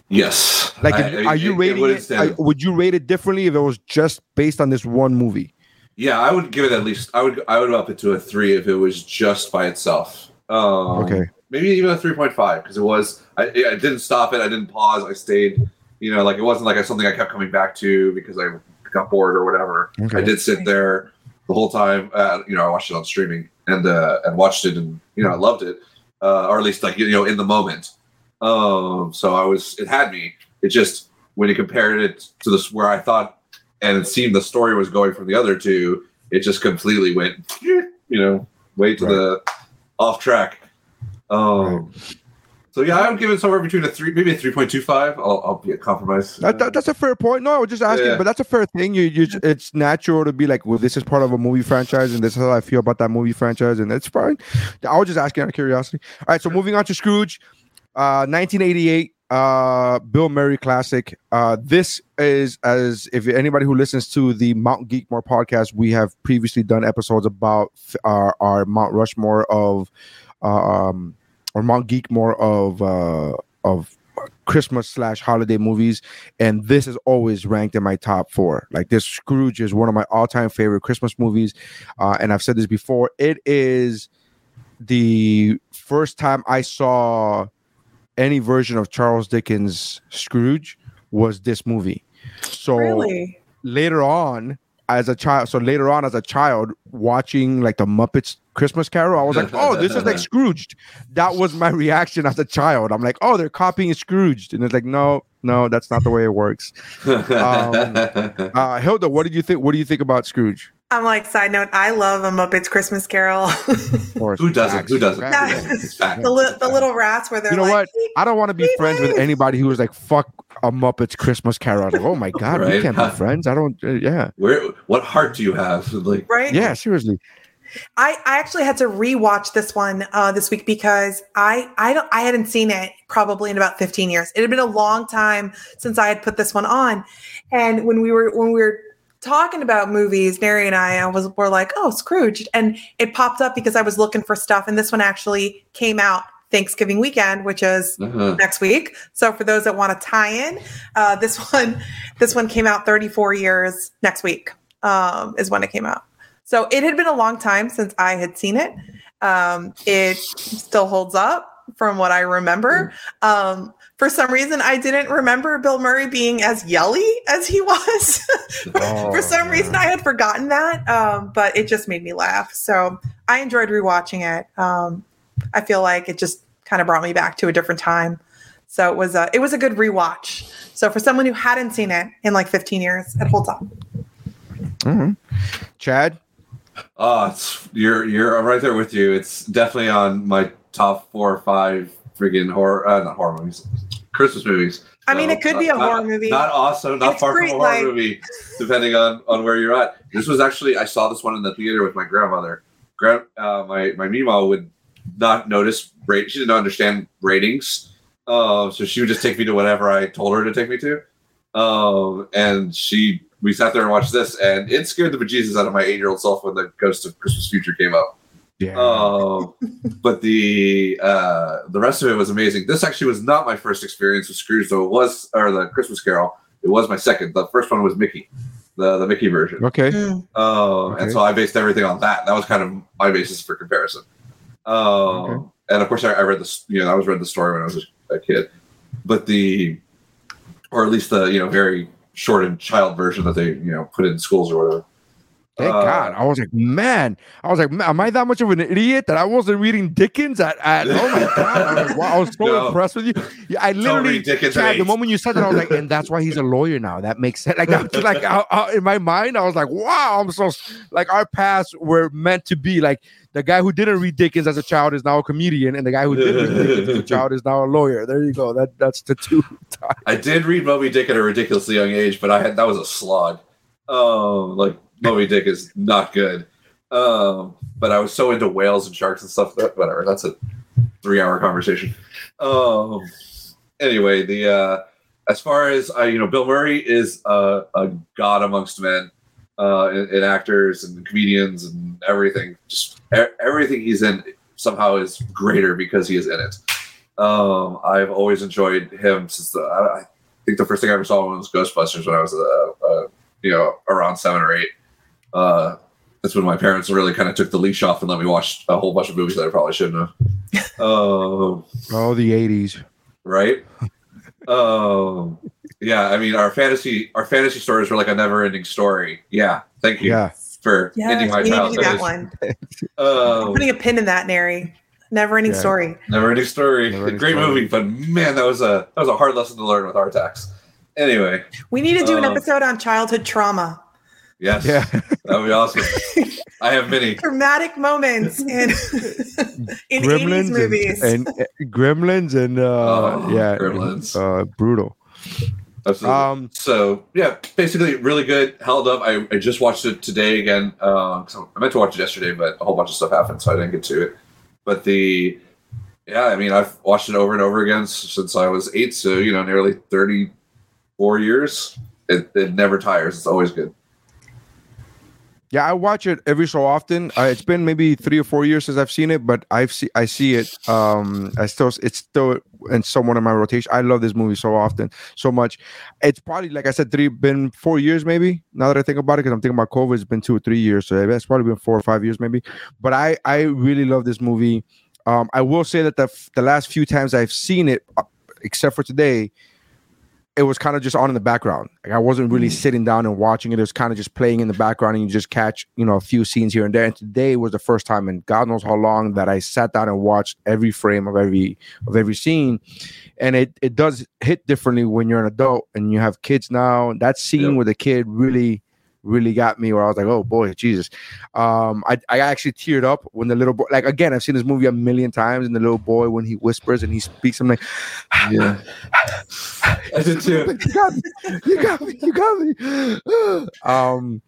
Yes. Like, I- are you it- it rating it? uh, would you rate it differently if it was just based on this one movie? Yeah, I would give it at least. I would. I would up it to a three if it was just by itself. Um, Okay. Maybe even a three point five because it was. I, I didn't stop it. I didn't pause. I stayed. You know, like it wasn't like something I kept coming back to because I got bored or whatever. Okay. I did sit there the whole time. Uh, you know, I watched it on streaming and uh, and watched it, and you know, I loved it, uh, or at least like you know, in the moment. Um, so I was. It had me. It just when you compared it to this where I thought and it seemed the story was going from the other two, it just completely went, you know, way to Right. the off track. Um, so yeah, I would give it somewhere between a three, maybe a three point two five. I'll, I'll be a compromise. That, that- that's a fair point. No, I was just asking, Yeah. but that's a fair thing. You, you, it's natural to be like, well, this is part of a movie franchise, and this is how I feel about that movie franchise, and that's fine. I was just asking out of curiosity. All right, so moving on to Scrooge, uh, 1988, uh, Bill Murray classic. Uh, this is as if anybody who listens to the Mount Geekmore podcast, we have previously done episodes about our, our Mount Rushmore of, uh, um, or Mount Geekmore of, uh, of Christmas slash holiday movies, and this is always ranked in my top four. Like this, Scrooge is one of my all time favorite Christmas movies, uh, and I've said this before. It is the first time I saw any version of Charles Dickens' Scrooge was this movie. So Really? later on, as a child, so later on as a child watching like the Muppets Christmas Carol, I was like, "Oh, this is like Scrooged." That was my reaction as a child. I'm like, "Oh, they're copying Scrooged," and it's like, "No, no, that's not the way it works." Uh, Hilda, what did you think? What do you think about Scrooge? I'm like, side note, I love a Muppets Christmas Carol. Who doesn't? Who doesn't? It's fact. the, li- the little rats where they're You know like, what? I don't want to be friends with anybody who was like, "Fuck a Muppets Christmas Carol." Like, oh my god, we can't be friends. I don't. Uh, yeah, Where? What heart do you have? Like, right? yeah. Seriously. I, I actually had to rewatch this one uh, this week because I I don't I hadn't seen it probably in about 15 years. It had been a long time since I had put this one on, and when we were when we were talking about movies, Nary and I, I was were like, oh Scrooge, and it popped up because I was looking for stuff, and this one actually came out Thanksgiving weekend, which is uh-huh. next week. So for those that want to tie in, uh, this one this one came out 34 years next week um, is when it came out. So it had been a long time since I had seen it. Um, it still holds up from what I remember. Um, for some reason, I didn't remember Bill Murray being as yelly as he was. Oh, for some reason, I had forgotten that, um, but it just made me laugh. So I enjoyed rewatching it. Um, I feel like it just kind of brought me back to a different time. So it was a it was a good rewatch. So for someone who hadn't seen it in like 15 years, it holds up. Mhm. Chad. Oh, it's, you're you're I'm right there with you. It's definitely on my top four or five friggin' horror, uh, not horror movies, Christmas movies. I mean, So, it could be not- a horror movie. Not awesome, not It's far from a horror like- movie, depending on on where you're at. This was actually I saw this one in the theater with my grandmother. Grand, uh, my my Mima would not notice rate. She didn't understand ratings, uh, so she would just take me to whatever I told her to take me to. Um, and she we sat there and watched this, and it scared the bejesus out of my eight year old self when the Ghost of Christmas Future came out. Yeah. Um, but the uh, the rest of it was amazing. This actually was not my first experience with Scrooge, though it was, or the Christmas Carol. It was my second. The first one was Mickey, the the Mickey version. okay. Mm. Um, Okay. and so I based everything on that. That was kind of my basis for comparison. Um, Okay. and of course I, I read this. You know, I was read the story when I was a, a kid, but the, or at least the you know very shortened child version that they you know put in schools or whatever. Thank Uh, God. I was like, man. I was like, am I that much of an idiot that I wasn't reading Dickens at? at oh my God. I was, like, wow, I was so No. impressed with you. Yeah, I literally, Dickens at Chad, the moment you said that, I was like, and that's why he's a lawyer now. That makes sense. Like, I'm just like, I- I- in my mind, I was like, wow, I'm so, like, our paths were meant to be. Like, the guy who didn't read Dickens as a child is now a comedian, and the guy who didn't read Dickens as a child is now a lawyer. There you go. That That's the two. I did read Moby Dick at a ridiculously young age, but I had that was a slog. Um, like Moby Dick is not good. Um, but I was so into whales and sharks and stuff that whatever. That's a three-hour conversation. Um, anyway, the uh, as far as uh, you know, Bill Murray is a, a god amongst men, uh, in, in actors and comedians and everything. Just e- everything he's in somehow is greater because he is in it. Um, I've always enjoyed him since the. I, I think the first thing I ever saw was Ghostbusters when I was, uh, uh, you know, around seven or eight. Uh, that's when my parents really kind of took the leash off and let me watch a whole bunch of movies that I probably shouldn't have. um, Oh, the 80s. right? um, yeah, I mean, our fantasy, our fantasy stories were like a never-ending story. Yeah, thank you Yeah. for ending Yes, my we need to do childhood. that one. Um, Putting a pin in that, Nary. Never ending Yeah. story. Never ending story. Never Ending Great Story. movie, but man, that was a that was a hard lesson to learn with our tax. Anyway, We need to do an episode on childhood trauma. Yes, Yeah. that would be awesome. I have many. Dramatic moments in in 80s Gremlins movies. and, and uh, Gremlins and uh Oh, yeah, Gremlins. uh brutal. Absolutely. Um so yeah, basically really good. Held up. I, I just watched it today again. Um, so I meant to watch it yesterday, but a whole bunch of stuff happened, so I didn't get to it. But the yeah, I mean, I've watched it over and over again since I was eight. So you know, nearly thirty-four years. It, it never tires. It's always good. Yeah, I watch it every so often. Uh, it's been maybe 3 or 4 years since I've seen it, but I've see I see it um I still it's still in someone in my rotation. I love this movie so often, so much. It's probably like I said 3 been 4 years maybe. Now that I think about it cuz I'm thinking about COVID, it's been 2 or 3 years. So it's probably been 4 or 5 years maybe. But I I really love this movie. Um I will say that the the last few times I've seen it uh, except for today it was kind of just on in the background. Like I wasn't really hmm. sitting down and watching it. It was kind of just playing in the background, and you just catch, you know, a few scenes here and there. And today was the first time in God knows how long that I sat down and watched every frame of every of every scene. And it it does hit differently when you're an adult and you have kids now. That scene with the kid really really got me where I was like, oh boy, Jesus. Um, I, I actually teared up when the little boy, like again, I've seen this movie a million times, and the little boy when he whispers and he speaks, I'm like, Yeah. I did too. you got me, you got me, you got me. um,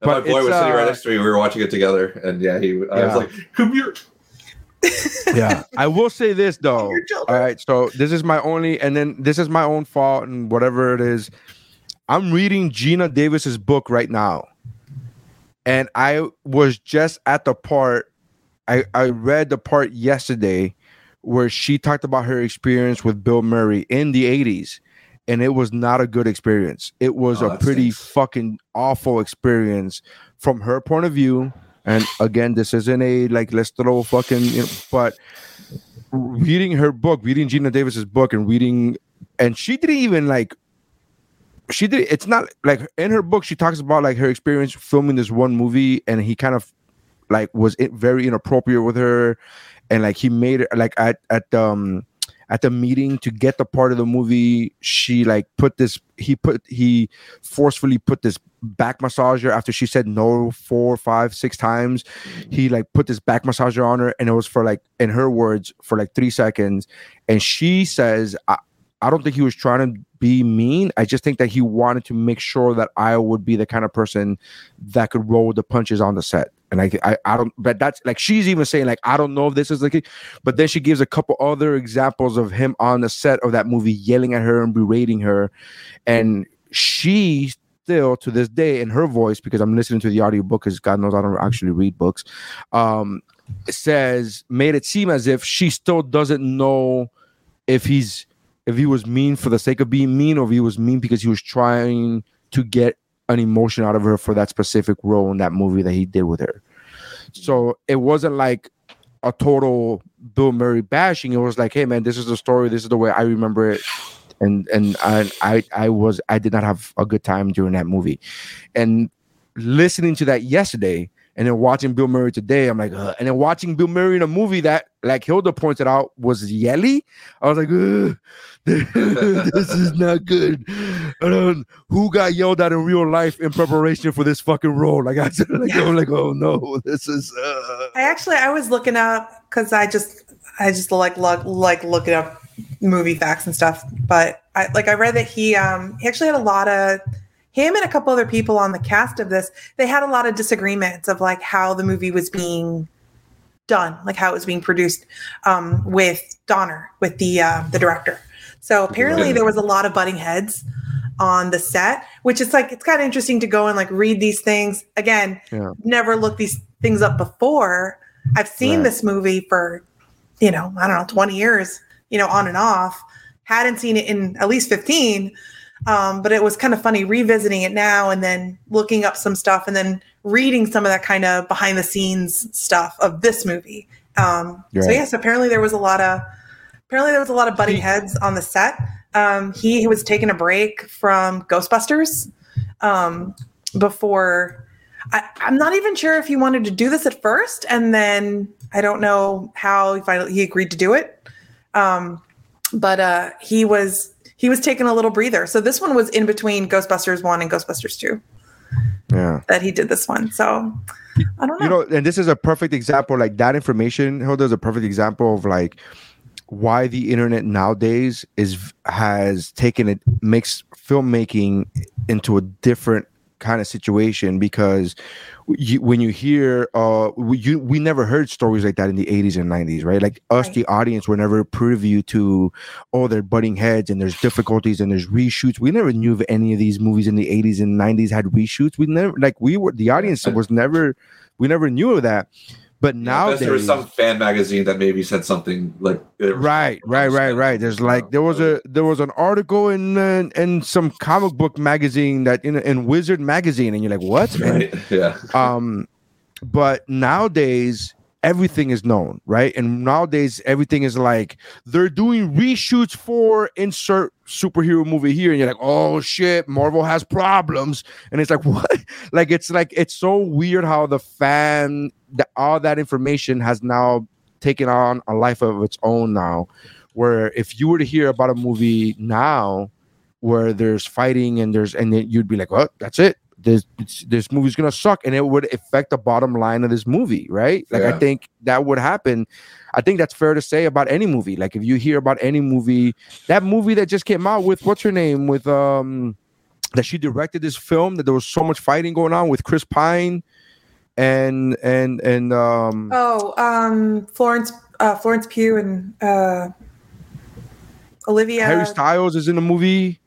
And my But boy it's, was sitting right uh, next to me. We were watching it together, and yeah, he. I Yeah. was like, "Come here." yeah, I will say this though. All right, so this is my only, and then this is my own fault, and whatever it is, I'm reading Geena Davis's book right now, and I was just at the part. I I read the part yesterday where she talked about her experience with Bill Murray in the '80s, and it was not a good experience. It was Oh, a pretty stinks. fucking awful experience from her point of view. And again, this isn't a like let's throw fucking, you know, but reading her book, reading Geena Davis's book, and reading, and she didn't even like. She did. It's not like in her book. She talks about like her experience filming this one movie, and he kind of like was very inappropriate with her, and like he made it like at at um at the meeting to get the part of the movie. She like put this. He put he forcefully put this back massager after she said no four, five, six times. He like put this back massager on her, and it was for like in her words for like three seconds. And she says, I, don't think he was trying to be mean. I just think that he wanted to make sure that I would be the kind of person that could roll the punches on the set. And I, I, I don't, but that's like she's even saying like I don't know if this is like, but then she gives a couple other examples of him on the set of that movie yelling at her and berating her, and she still to this day in her voice because I'm listening to the audiobook because God knows I don't actually read books. Um, says made it seem as if she still doesn't know if he's if he was mean for the sake of being mean or if he was mean because he was trying to get an emotion out of her for that specific role in that movie that he did with her. So it wasn't like a total Bill Murray bashing. It was like, hey man, this is the story. This is the way I remember it. And and I I I was I did not have a good time during that movie. And listening to that yesterday and then watching Bill Murray today, I'm like, Ugh. and then watching Bill Murray in a movie that, like Hilda pointed out, was yelly. I was like, this is not good. Who got yelled at in real life in preparation for this fucking role? Like I said, like, I'm like, oh no, this is. Uh... I actually I was looking up because I just I just like look like looking up movie facts and stuff. But I like I read that he um he actually had a lot of him and a couple other people on the cast of this. They had a lot of disagreements of like how the movie was being done, like how it was being produced um, with Donner, with the uh, the director. So apparently there was a lot of butting heads on the set, which is like it's kind of interesting to go and like read these things again. Yeah. Never looked these things up before. I've seen Right. this movie for you know I don't know twenty years, you know on and off. Hadn't seen it in at least fifteen. Um, but it was kind of funny revisiting it now and then looking up some stuff and then reading some of that kind of behind the scenes stuff of this movie. Um, So yes, apparently there was a lot of apparently there was a lot of butting He- heads on the set. Um, he was taking a break from Ghostbusters um, before. I, I'm not even sure if he wanted to do this at first, and then I don't know how he finally he agreed to do it. Um, but uh, he was he was taking a little breather. So this one was in between Ghostbusters one and Ghostbusters two Yeah. that he did this one. So I don't know. you know and this is a perfect example like that information hilda is a perfect example of like why the internet nowadays is has taken it makes filmmaking into a different kind of situation because you, when you hear uh we, you, we never heard stories like that in the 80s and 90s right? Like us Right. the audience were never privy to oh they're butting heads and there's difficulties and there's reshoots. We never knew if any of these movies in the 80s and 90s had reshoots. We never like we were the audience was never we never knew of that but Unless there was some fan magazine that maybe said something like right right right right. There's like there was a there was an article in uh, in some comic book magazine that in in wizard magazine and you're like what? Right yeah. um but nowadays everything is known right? And nowadays everything is like they're doing reshoots for insert superhero movie here. And you're like oh shit marvel has problems. And it's like what? Like it's like it's so weird how the fan that all that information has now taken on a life of its own now where if you were to hear about a movie now where there's fighting and there's and then you'd be like, well, that's it. This this movie's gonna suck and it would affect the bottom line of this movie right like Yeah. i think that would happen i think that's fair to say about any movie like if you hear about any movie that movie that just came out with what's her name with um that she directed this film that there was so much fighting going on with chris pine and and and um Oh, um, Florence, uh, Florence Pugh and uh, Olivia. harry styles is in the movie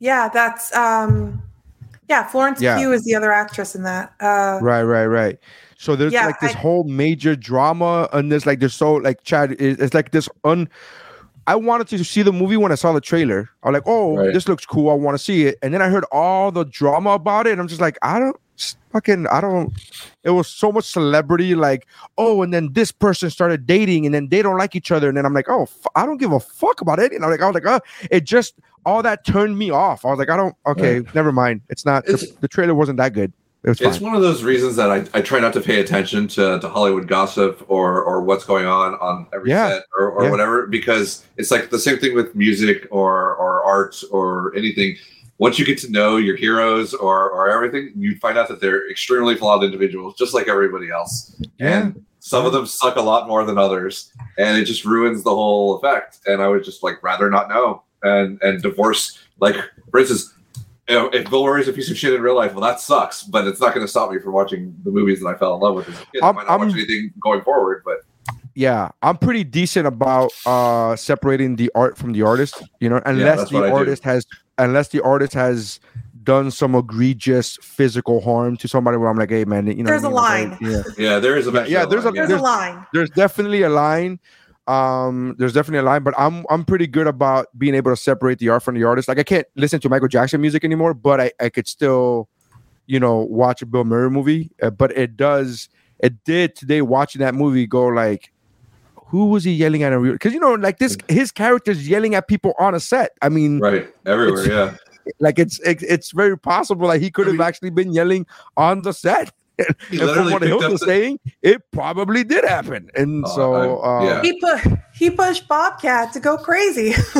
Yeah, that's um, yeah. Florence Yeah. Pugh is the other actress in that. Uh, Right, right, right. So there's Yeah, like this I- whole major drama, and there's like there's so like Chad. It's like this un. I wanted to see the movie when I saw the trailer. I was like, oh, Right. this looks cool. I want to see it. And then I heard all the drama about it, and I'm just like, I don't s- fucking, I don't. It was so much celebrity, like, oh, and then this person started dating, and then they don't like each other, and then I'm like, oh, f- I don't give a fuck about it. And I'm like, I was like, oh it just all that turned me off. I was like, I don't. Okay, never mind. It's not. the- It's- the, trailer wasn't that good. It was fine. It's one of those reasons that I, I try not to pay attention to, to Hollywood gossip or or what's going on on every Yeah. set or, or Yeah. whatever because it's like the same thing with music or or art or anything. Once you get to know your heroes or or everything, you find out that they're extremely flawed individuals, just like everybody else. Yeah. And some of them suck a lot more than others, and it just ruins the whole effect. And I would just like rather not know and and divorce. Like for instance, you know, if Bill Murray's a piece of shit in real life, well, that sucks. But it's not going to stop me from watching the movies that I fell in love with as a kid. I I'm- might not watch I'm- anything going forward, but yeah i'm pretty decent about uh separating the art from the artist you know unless I the artist has unless the artist has done some egregious physical harm to somebody where i'm like hey man you know There's what a I mean? line. yeah yeah, there is a Yeah, there's a- There's a line. there's definitely a line um there's definitely a line but i'm i'm pretty good about being able to separate the art from the artist like i can't listen to michael jackson music anymore but i i could still you know watch a bill murray movie uh, but it does it did today watching that movie go like who was he yelling at because you know like this his character's yelling at people on a set i mean right everywhere. Yeah, like it's it, it's very possible like he could I have mean- actually been yelling on the set he and from what picked Hilton was the, saying, it probably did happen. And Oh, so, I- uh, yeah. He put he pushed Bobcat to go crazy.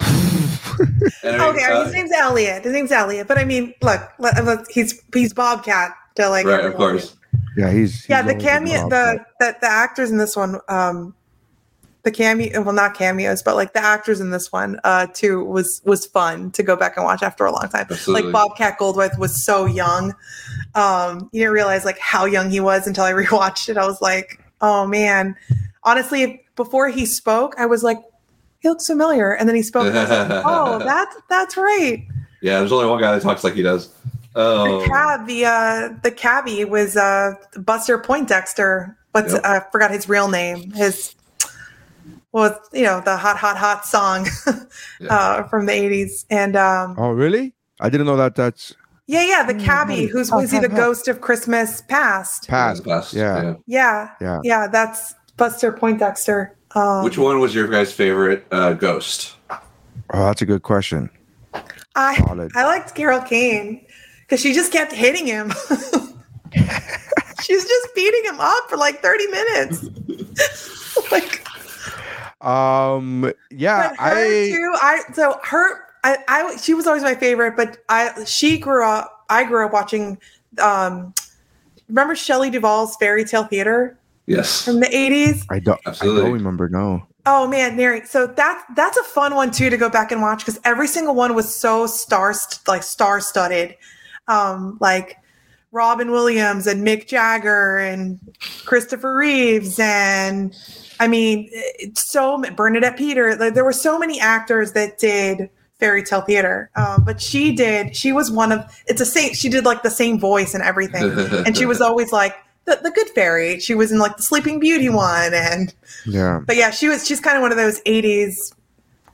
and I mean, okay, uh, his name's Elliot. His name's Elliot. But I mean, look, let- let- he's he's Bobcat to like right, of everyone. course. Yeah, he's, he's yeah the cameo the, for the the actors in this one um the cameo well not cameos but like the actors in this one uh too was was fun to go back and watch after a long time. Absolutely. like bobcat goldthwait was so young um you didn't realize like how young he was until i rewatched it. I was like oh man. Honestly before he spoke i was like he looks familiar. And then he spoke and I was like, oh that's that's right. Yeah, there's only one guy that talks like he does. Oh, the cab, the uh, the cabbie was uh, Buster Poindexter. What's Yep. I forgot his real name. His well, you know, the hot, hot, hot song Yeah. uh, from the '80s, and um, Oh, really? I didn't know that. That's yeah, yeah, the cabbie. Who's was he? The ghost of Christmas past? past. Past, Yeah. Yeah, Yeah. yeah. That's Buster Poindexter. Um, Which one was your guys' favorite uh, ghost? Oh, that's a good question. I Solid. I liked Carol Kane because she just kept hitting him. She's just beating him up for like 30 minutes. like Um, yeah, her I too. I so her. I, I she was always my favorite, but I she grew up. I grew up watching. Um, remember Shelley Duvall's Fairy Tale Theater Yes, from the eighties? I don't. I don't remember. No. Oh man, Neri. So that's that's a fun one too to go back and watch because every single one was so star like star studded. Um, like Robin Williams and Mick Jagger and Christopher Reeves and I mean so Bernadette Peter. Like there were so many actors that did fairy tale theater. Um, but she did. She was one of. It's a same. She did like the same voice and everything, and she was always like the, the good fairy. She was in like the Sleeping Beauty one and Yeah. but yeah, she was. She's kind of one of those '80s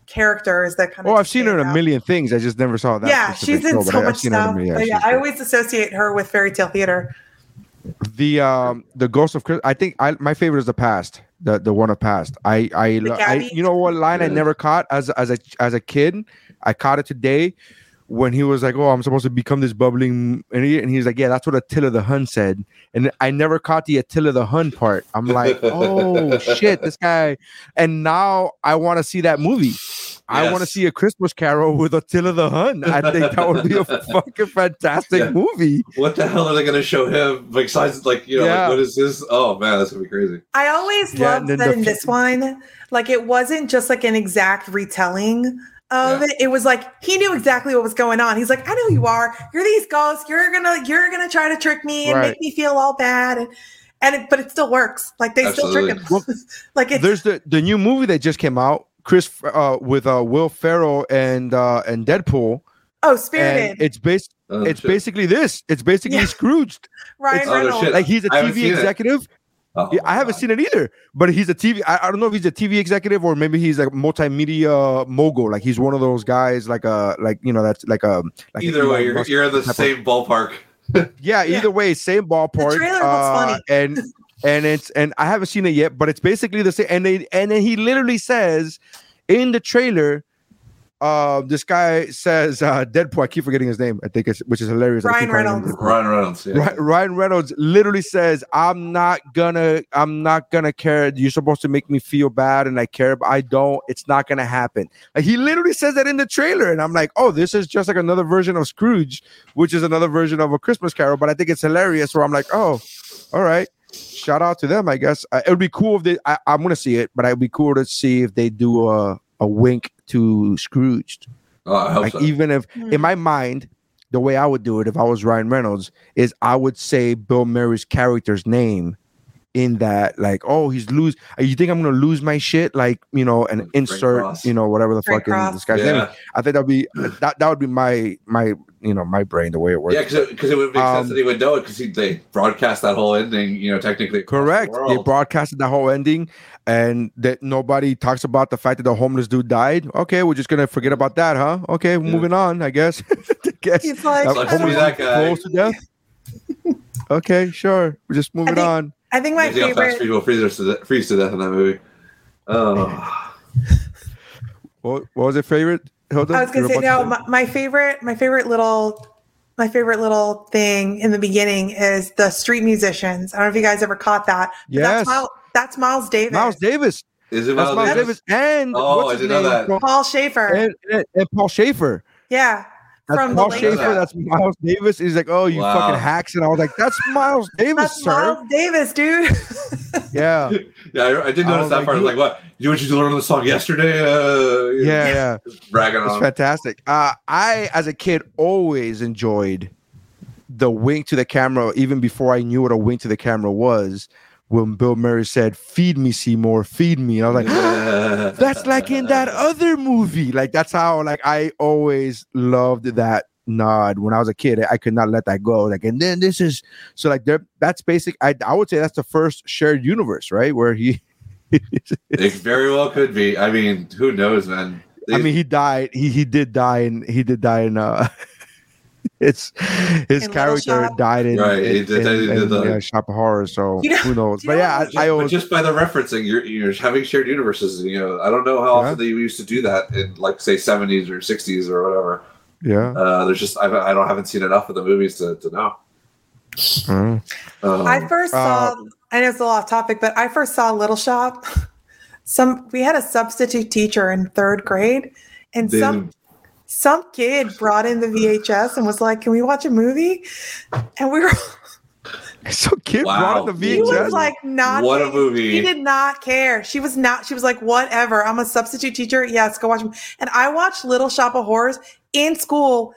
characters that kind of. Oh, I've seen her in a million things. I just never saw that. Yeah, she's in show, so I- much seen in a stuff. million- But yeah, I always associate her with fairy tale theater. the um the ghost of Chris. I think I my favorite is the past. The the one of past. I I, I you know what line I never caught as as a as a kid. I caught it today when he was like, "Oh, I'm supposed to become this bubbling," and, he, and he's like, "Yeah, that's what Attila the Hun said." And I never caught the Attila the Hun part. I'm like, "Oh shit, this guy!" And now I want to see that movie. I want to see a Christmas Carol with Attila the Hun. I think that would be a fucking fantastic Yeah. movie. What the hell are they going to show him? Like, size, like you know, Yeah. like, what is this? Oh man, that's gonna be crazy. I always Yeah, loved that the in fa- this one, like it wasn't just like an exact retelling of it. It was like he knew exactly what was going on. He's like, I know who you are. You're these ghosts. You're gonna you're gonna try to trick me and Right. make me feel all bad. And, and it, but it still works. Like they still trick him. Well, like it's There's the the new movie that just came out, Chris uh, with uh, Will Ferrell and uh, and Deadpool, oh and it's based. Oh, It's shit. basically this. It's basically Yeah. Scrooged. Ryan it's- oh, Reynolds. shit. Like he's a TV seen executive. Oh, Yeah, I haven't God. seen it either, but he's a TV. I, I don't know if he's a TV executive or maybe he's like multimedia mogul. Like he's one of those guys, like a like you know that's like a like Either Elon way, you're, you're in the type of- same ballpark. yeah, Yeah. either way, same ballpark. trailer looks uh, funny. and and it's and I haven't seen it yet, but it's basically the same. And they and then he literally says in the trailer, uh, this guy says uh, Deadpool. I keep forgetting his name. I think it's which is hilarious. Ryan keep calling him Reynolds. Ryan Reynolds. Yeah. Ry- Ryan Reynolds literally says, "I'm not gonna, I'm not gonna care. You're supposed to make me feel bad, and I care, but I don't. It's not gonna happen." Like he literally says that in the trailer, and I'm like, "Oh, this is just like another version of Scrooge, which is another version of a Christmas Carol." But I think it's hilarious. Where I'm like, "Oh, all right." Shout out to them, I guess. Uh, it would be cool if they. I, I'm gonna see it, but it'd be cool to see if they do a a wink to Scrooged. Oh, I hope Like so. even if Hmm. in my mind, the way I would do it if I was Ryan Reynolds is I would say Bill Murray's character's name in that, like, oh, he's lose. uh, You think I'm gonna lose my shit? Like, you know, and Frank insert, Ross. you know, whatever the Frank fucking Ross. this guy's name. I think that'd be that. That would be my my you know my brain the way it works. yeah, because it, 'cause it would make Um, sense that he would know it because they broadcast that whole ending. You know, technically. across the Correct. They world. broadcasted the whole ending, and that nobody talks about the fact that the homeless dude died. Okay, we're just gonna forget about that, huh? Okay, moving on. I guess. I guess. He's like, Sucks I, to be don't- that guy. Close to death. okay, sure. We're just moving think- on. I think my You see how fast favorite. people freeze to, de- freeze to death in that movie. Oh, What, what was your favorite? Hilda? I was gonna You say no. My, my favorite, my favorite little, my favorite little thing in the beginning is the street musicians. I don't know if you guys ever caught that. but Yes. that's Miles, that's Miles Davis. Miles Davis. is it That's Miles Miles Davis? Davis. And Oh, what's I didn't know that. Paul Shaffer. And, and, and Paul Shaffer. yeah, That's from Paul the Shaffer. Lakers. That's Miles Davis. He's like, oh, you Wow. fucking hacks, and I was like, that's Miles Davis, That's sir. Miles Davis, dude. Yeah, Yeah, I, I did I notice was that like, part. I was like, what? You want you to learn on the song yesterday? Uh, you know, yeah, yeah. bragging It's on. fantastic. Uh, I, as a kid, always enjoyed the wink to the camera, even before I knew what a wink to the camera was. When Bill Murray said, "Feed me, Seymour, feed me," and I was like, that's like in that other movie. Like that's how like I always loved that nod when I was a kid. I could not let that go. Like, and then this is so like there. That's basic. I I would say that's the first shared universe, right? Where he. It very well could be. I mean, who knows, man? I mean, he died. He he did die, and he did die in. uh It's his In character died in, Right, he in, did- he in- did in, the- yeah, Shop of Horror. So You know- who knows? But know yeah, what- I, I but always just by the referencing, you're you're having shared universes. You know, I don't know how Yeah. often they used to do that in like say 70s or 60s or whatever. yeah. Uh, there's just I, I don't haven't seen enough of the movies to, to know. Mm. Um, I first uh, saw. I know it's a little off topic, but I first saw Little Shop. Some we had a substitute teacher in third grade, and they- some some kid brought in the VHS and was like, "Can we watch a movie?" And we were. So kid Wow. brought in the VHS. He was like, "Not What a movie. He did not care. She was not. She was like, "Whatever. I'm a substitute teacher. Yes, go watch." 'em." And I watched Little Shop of Horrors in school,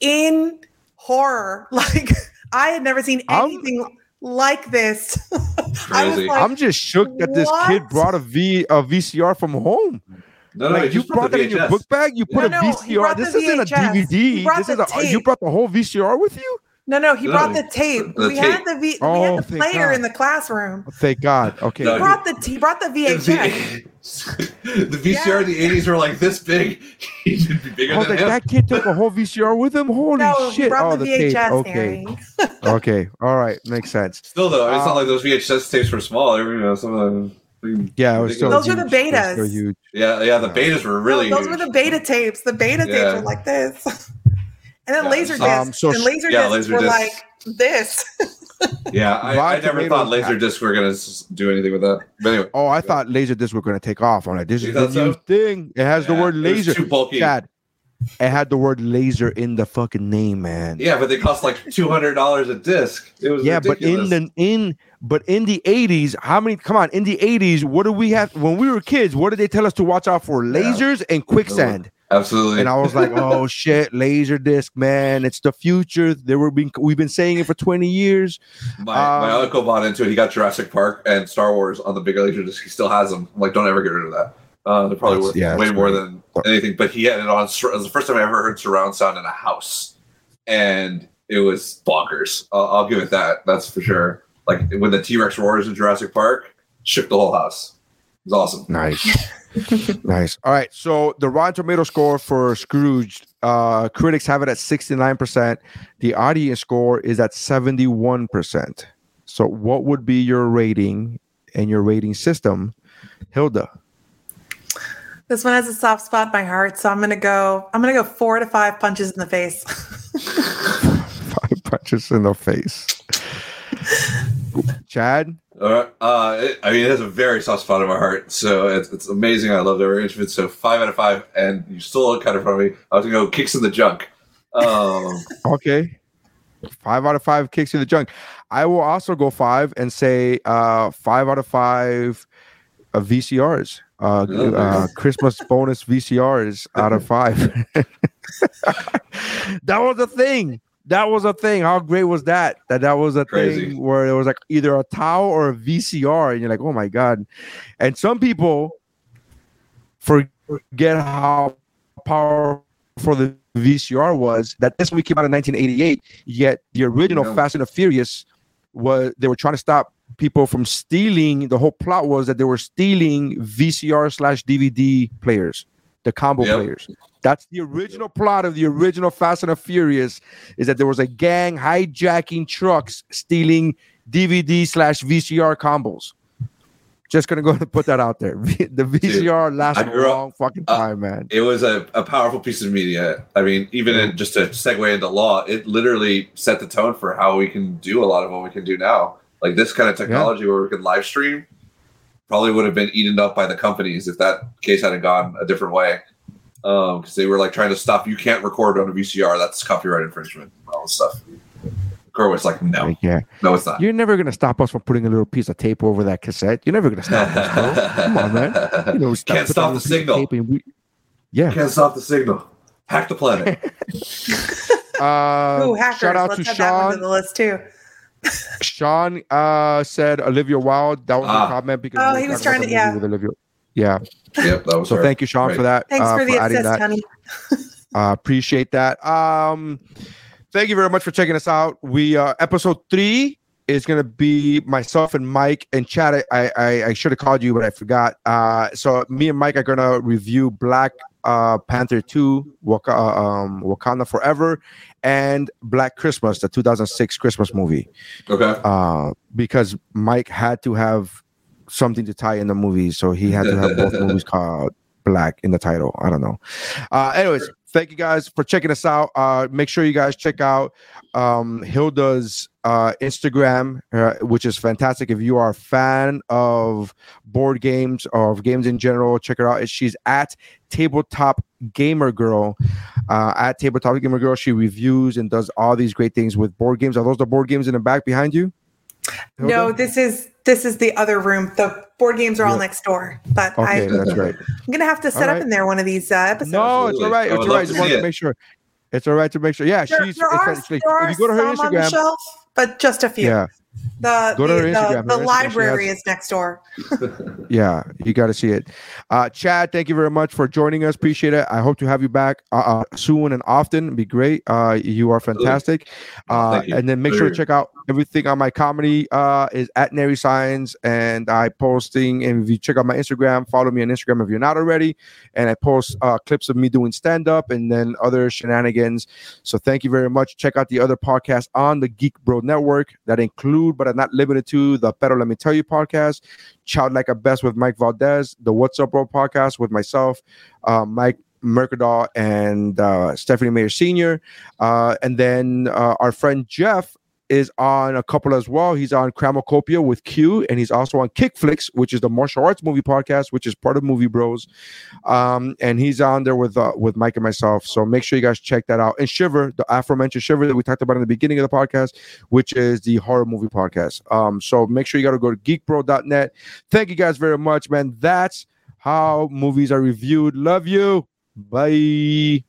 in horror. Like I had never seen I'm- anything like this. I was like, I'm just shook that this kid brought a V a VCR from home. No, no, like you just brought that in your book bag. You put No, a no, he VCR. brought This isn't a VHS. He DVD. This is a. You brought the whole VCR with you. no, no, he No, brought the tape. the we tape. had the v- we Oh, had the player God. in the classroom. Thank God. Okay. No, He brought the he brought the VHS. the VCR in the 80s were like this big. he should be bigger I was than like, him. that kid took a whole VCR with him. Holy no, he shit! brought Oh, the, the tape. VHS. Okay. Okay. All right. Makes sense. Still though, it's Um, not like those VHS tapes were small. They were, you know, some of them. Yeah, it was still Those were the huge. It was betas. huge. Yeah, yeah. The betas were really. no, those huge. were the beta tapes. The beta Yeah. tapes were like this. And then Yeah, laser um, discs. so and laser yeah, discs laser were discs. like this. Yeah, I, I never thought laser discs were gonna do anything with that. But anyway, Oh, I thought laser discs were going to take off. I'm like, this You is the thought so? new thing. It has the Yeah, word it was laser. too bulky. Chad, it had the word laser in the fucking name, man. Yeah, but they cost like two hundred dollars a disc. It was Yeah, but in the in but in the 80s, how many come on, in the 80s, what do we have when we were kids? What did they tell us to watch out for? Lasers and quicksand. absolutely. And I was like, oh shit, laser disc, man. It's the future. They were being we've been saying it for 20 years. my, my um, uncle bought into it. He got Jurassic Park and Star Wars on the big laser disc. He still has them. I'm like, don't ever get rid of that. Uh, they're probably worth yeah, way more great. than anything. But he had it on. It was the first time I ever heard surround sound in a house, and it was bonkers. I'll, I'll give it that. That's for sure. Like when the T Rex roars in Jurassic Park, shook the whole house. It was awesome. Nice. nice. All right. So the Rotten Tomato score for Scrooge, uh, critics have it at 69%. The audience score is at 71%. So what would be your rating and your rating system, Hilda? This one has a soft spot in my heart, so I'm gonna go. I'm gonna go four to five punches in the face. Five punches in the face. Chad? Right. Uh, it, I mean, it has a very soft spot in my heart. So it's, it's amazing. I love of it. So five out of five. And you stole it kind of from me. I was going to go kicks in the junk. Um, Okay. Five out of five kicks in the junk. I will also go five and say uh, five out of five uh, VCRs. Uh, Oh, uh. Christmas bonus VCRs out of five. that was a thing. That was a thing. How great was that? That that was a Crazy. thing where it was like either a towel or a VCR, and you're like, oh my god. And some people forget how powerful for the VCR was. That this movie came out in 1988. Yet the original Yeah. Fast and the Furious was they were trying to stop people from stealing. The whole plot was that they were stealing VCR slash DVD players, the combo Yep. players. That's the original plot of the original Fast and the Furious. Is that there was a gang hijacking trucks, stealing DVD slash VCR combos. Just gonna go and put that out there. The VCR lasted a grew up- long fucking uh, time, man. it was a, a powerful piece of media. I mean, even in, just to segue into law, it literally set the tone for how we can do a lot of what we can do now. Like this kind of technology where we can live stream probably would have been eaten up by the companies if that case hadn't gone a different way. Because they were like trying to stop, you can't record on a VCR. That's copyright infringement and all this stuff. Corwin's like, no, yeah, no, it's not. you're never gonna stop us from putting a little piece of tape over that cassette. You're never gonna stop us, bro. Come on, man. You know, Can't stop the signal. tape and we- yeah. Can't stop the signal. Hack the planet. Uh, Ooh, hackers. shout out Let's to add that one to Sean. the list too. Sean uh, said Olivia Wilde. That was Ah. a comment because Oh, he was trying to- the movie with Olivia. Yeah. yep, that was So her. thank you, Sean, Right. for that. Thanks uh, for the adding assist, that. honey. Uh, appreciate that. Um, thank you very much for checking us out. We uh, episode three is gonna be myself and Mike and Chad. I I, I should have called you, but I forgot. Uh, so me and Mike are gonna review Black uh, Panther Two, Waka, uh, um, Wakanda Forever, and Black Christmas, the 2006 Christmas movie. Okay. Uh, because Mike had to have something to tie in the movie, so he had to have both movies called Black in the title. I don't know. Uh, anyways, thank you guys for checking us out. Uh, make sure you guys check out um, Hilda's uh, Instagram, uh, which is fantastic. If you are a fan of board games or of games in general, check her out. She's at Tabletop Gamer Girl. Uh, at Tabletop Gamer Girl, she reviews and does all these great things with board games. Are those the board games in the back behind you? Hilda? No, this is this is the other room. The board games are all Yeah. next door, but Okay, I, that's right. I'm gonna have to set All up right. in there one of these uh, episodes. No, it's all right. It's all right. all love to Just wanted to make sure. It's all right to make sure. Yeah, There, she's there are, essentially. there are If you go to her some on the Instagram, shelf, but just a few. yeah, The Go to the, her Instagram. the, the library has- is next door. yeah, you got to see it. Uh, Chad, thank you very much for joining us. Appreciate it. I hope to have you back uh, uh, soon and often. It'd be great. Uh, you are fantastic. Uh, you. and then make sure to check out everything on my comedy uh, is at Nary Signs, and I posting. And if you check out my Instagram, follow me on Instagram if you're not already. And I post uh, clips of me doing stand up and then other shenanigans. So thank you very much. Check out the other podcasts on the Geek Bro Network that include, but are not limited to, the Better Let Me Tell You podcast, Child Like a Best with Mike Valdez, the What's Up Bro podcast with myself, uh, Mike Mercadal, and uh, Stephanie Mayer Sr., uh, and then uh, our friend Jeff is on a couple as well. He's on Cramocopia with Q, and he's also on Kickflix, which is the martial arts movie podcast, which is part of Movie Bros. Um, and he's on there with uh, with Mike and myself. So make sure you guys check that out. And Shiver, the aforementioned Shiver that we talked about in the beginning of the podcast, which is the horror movie podcast. Um, so make sure you got to go to geekbro.net. Thank you guys very much, man. That's how movies are reviewed. Love you. Bye.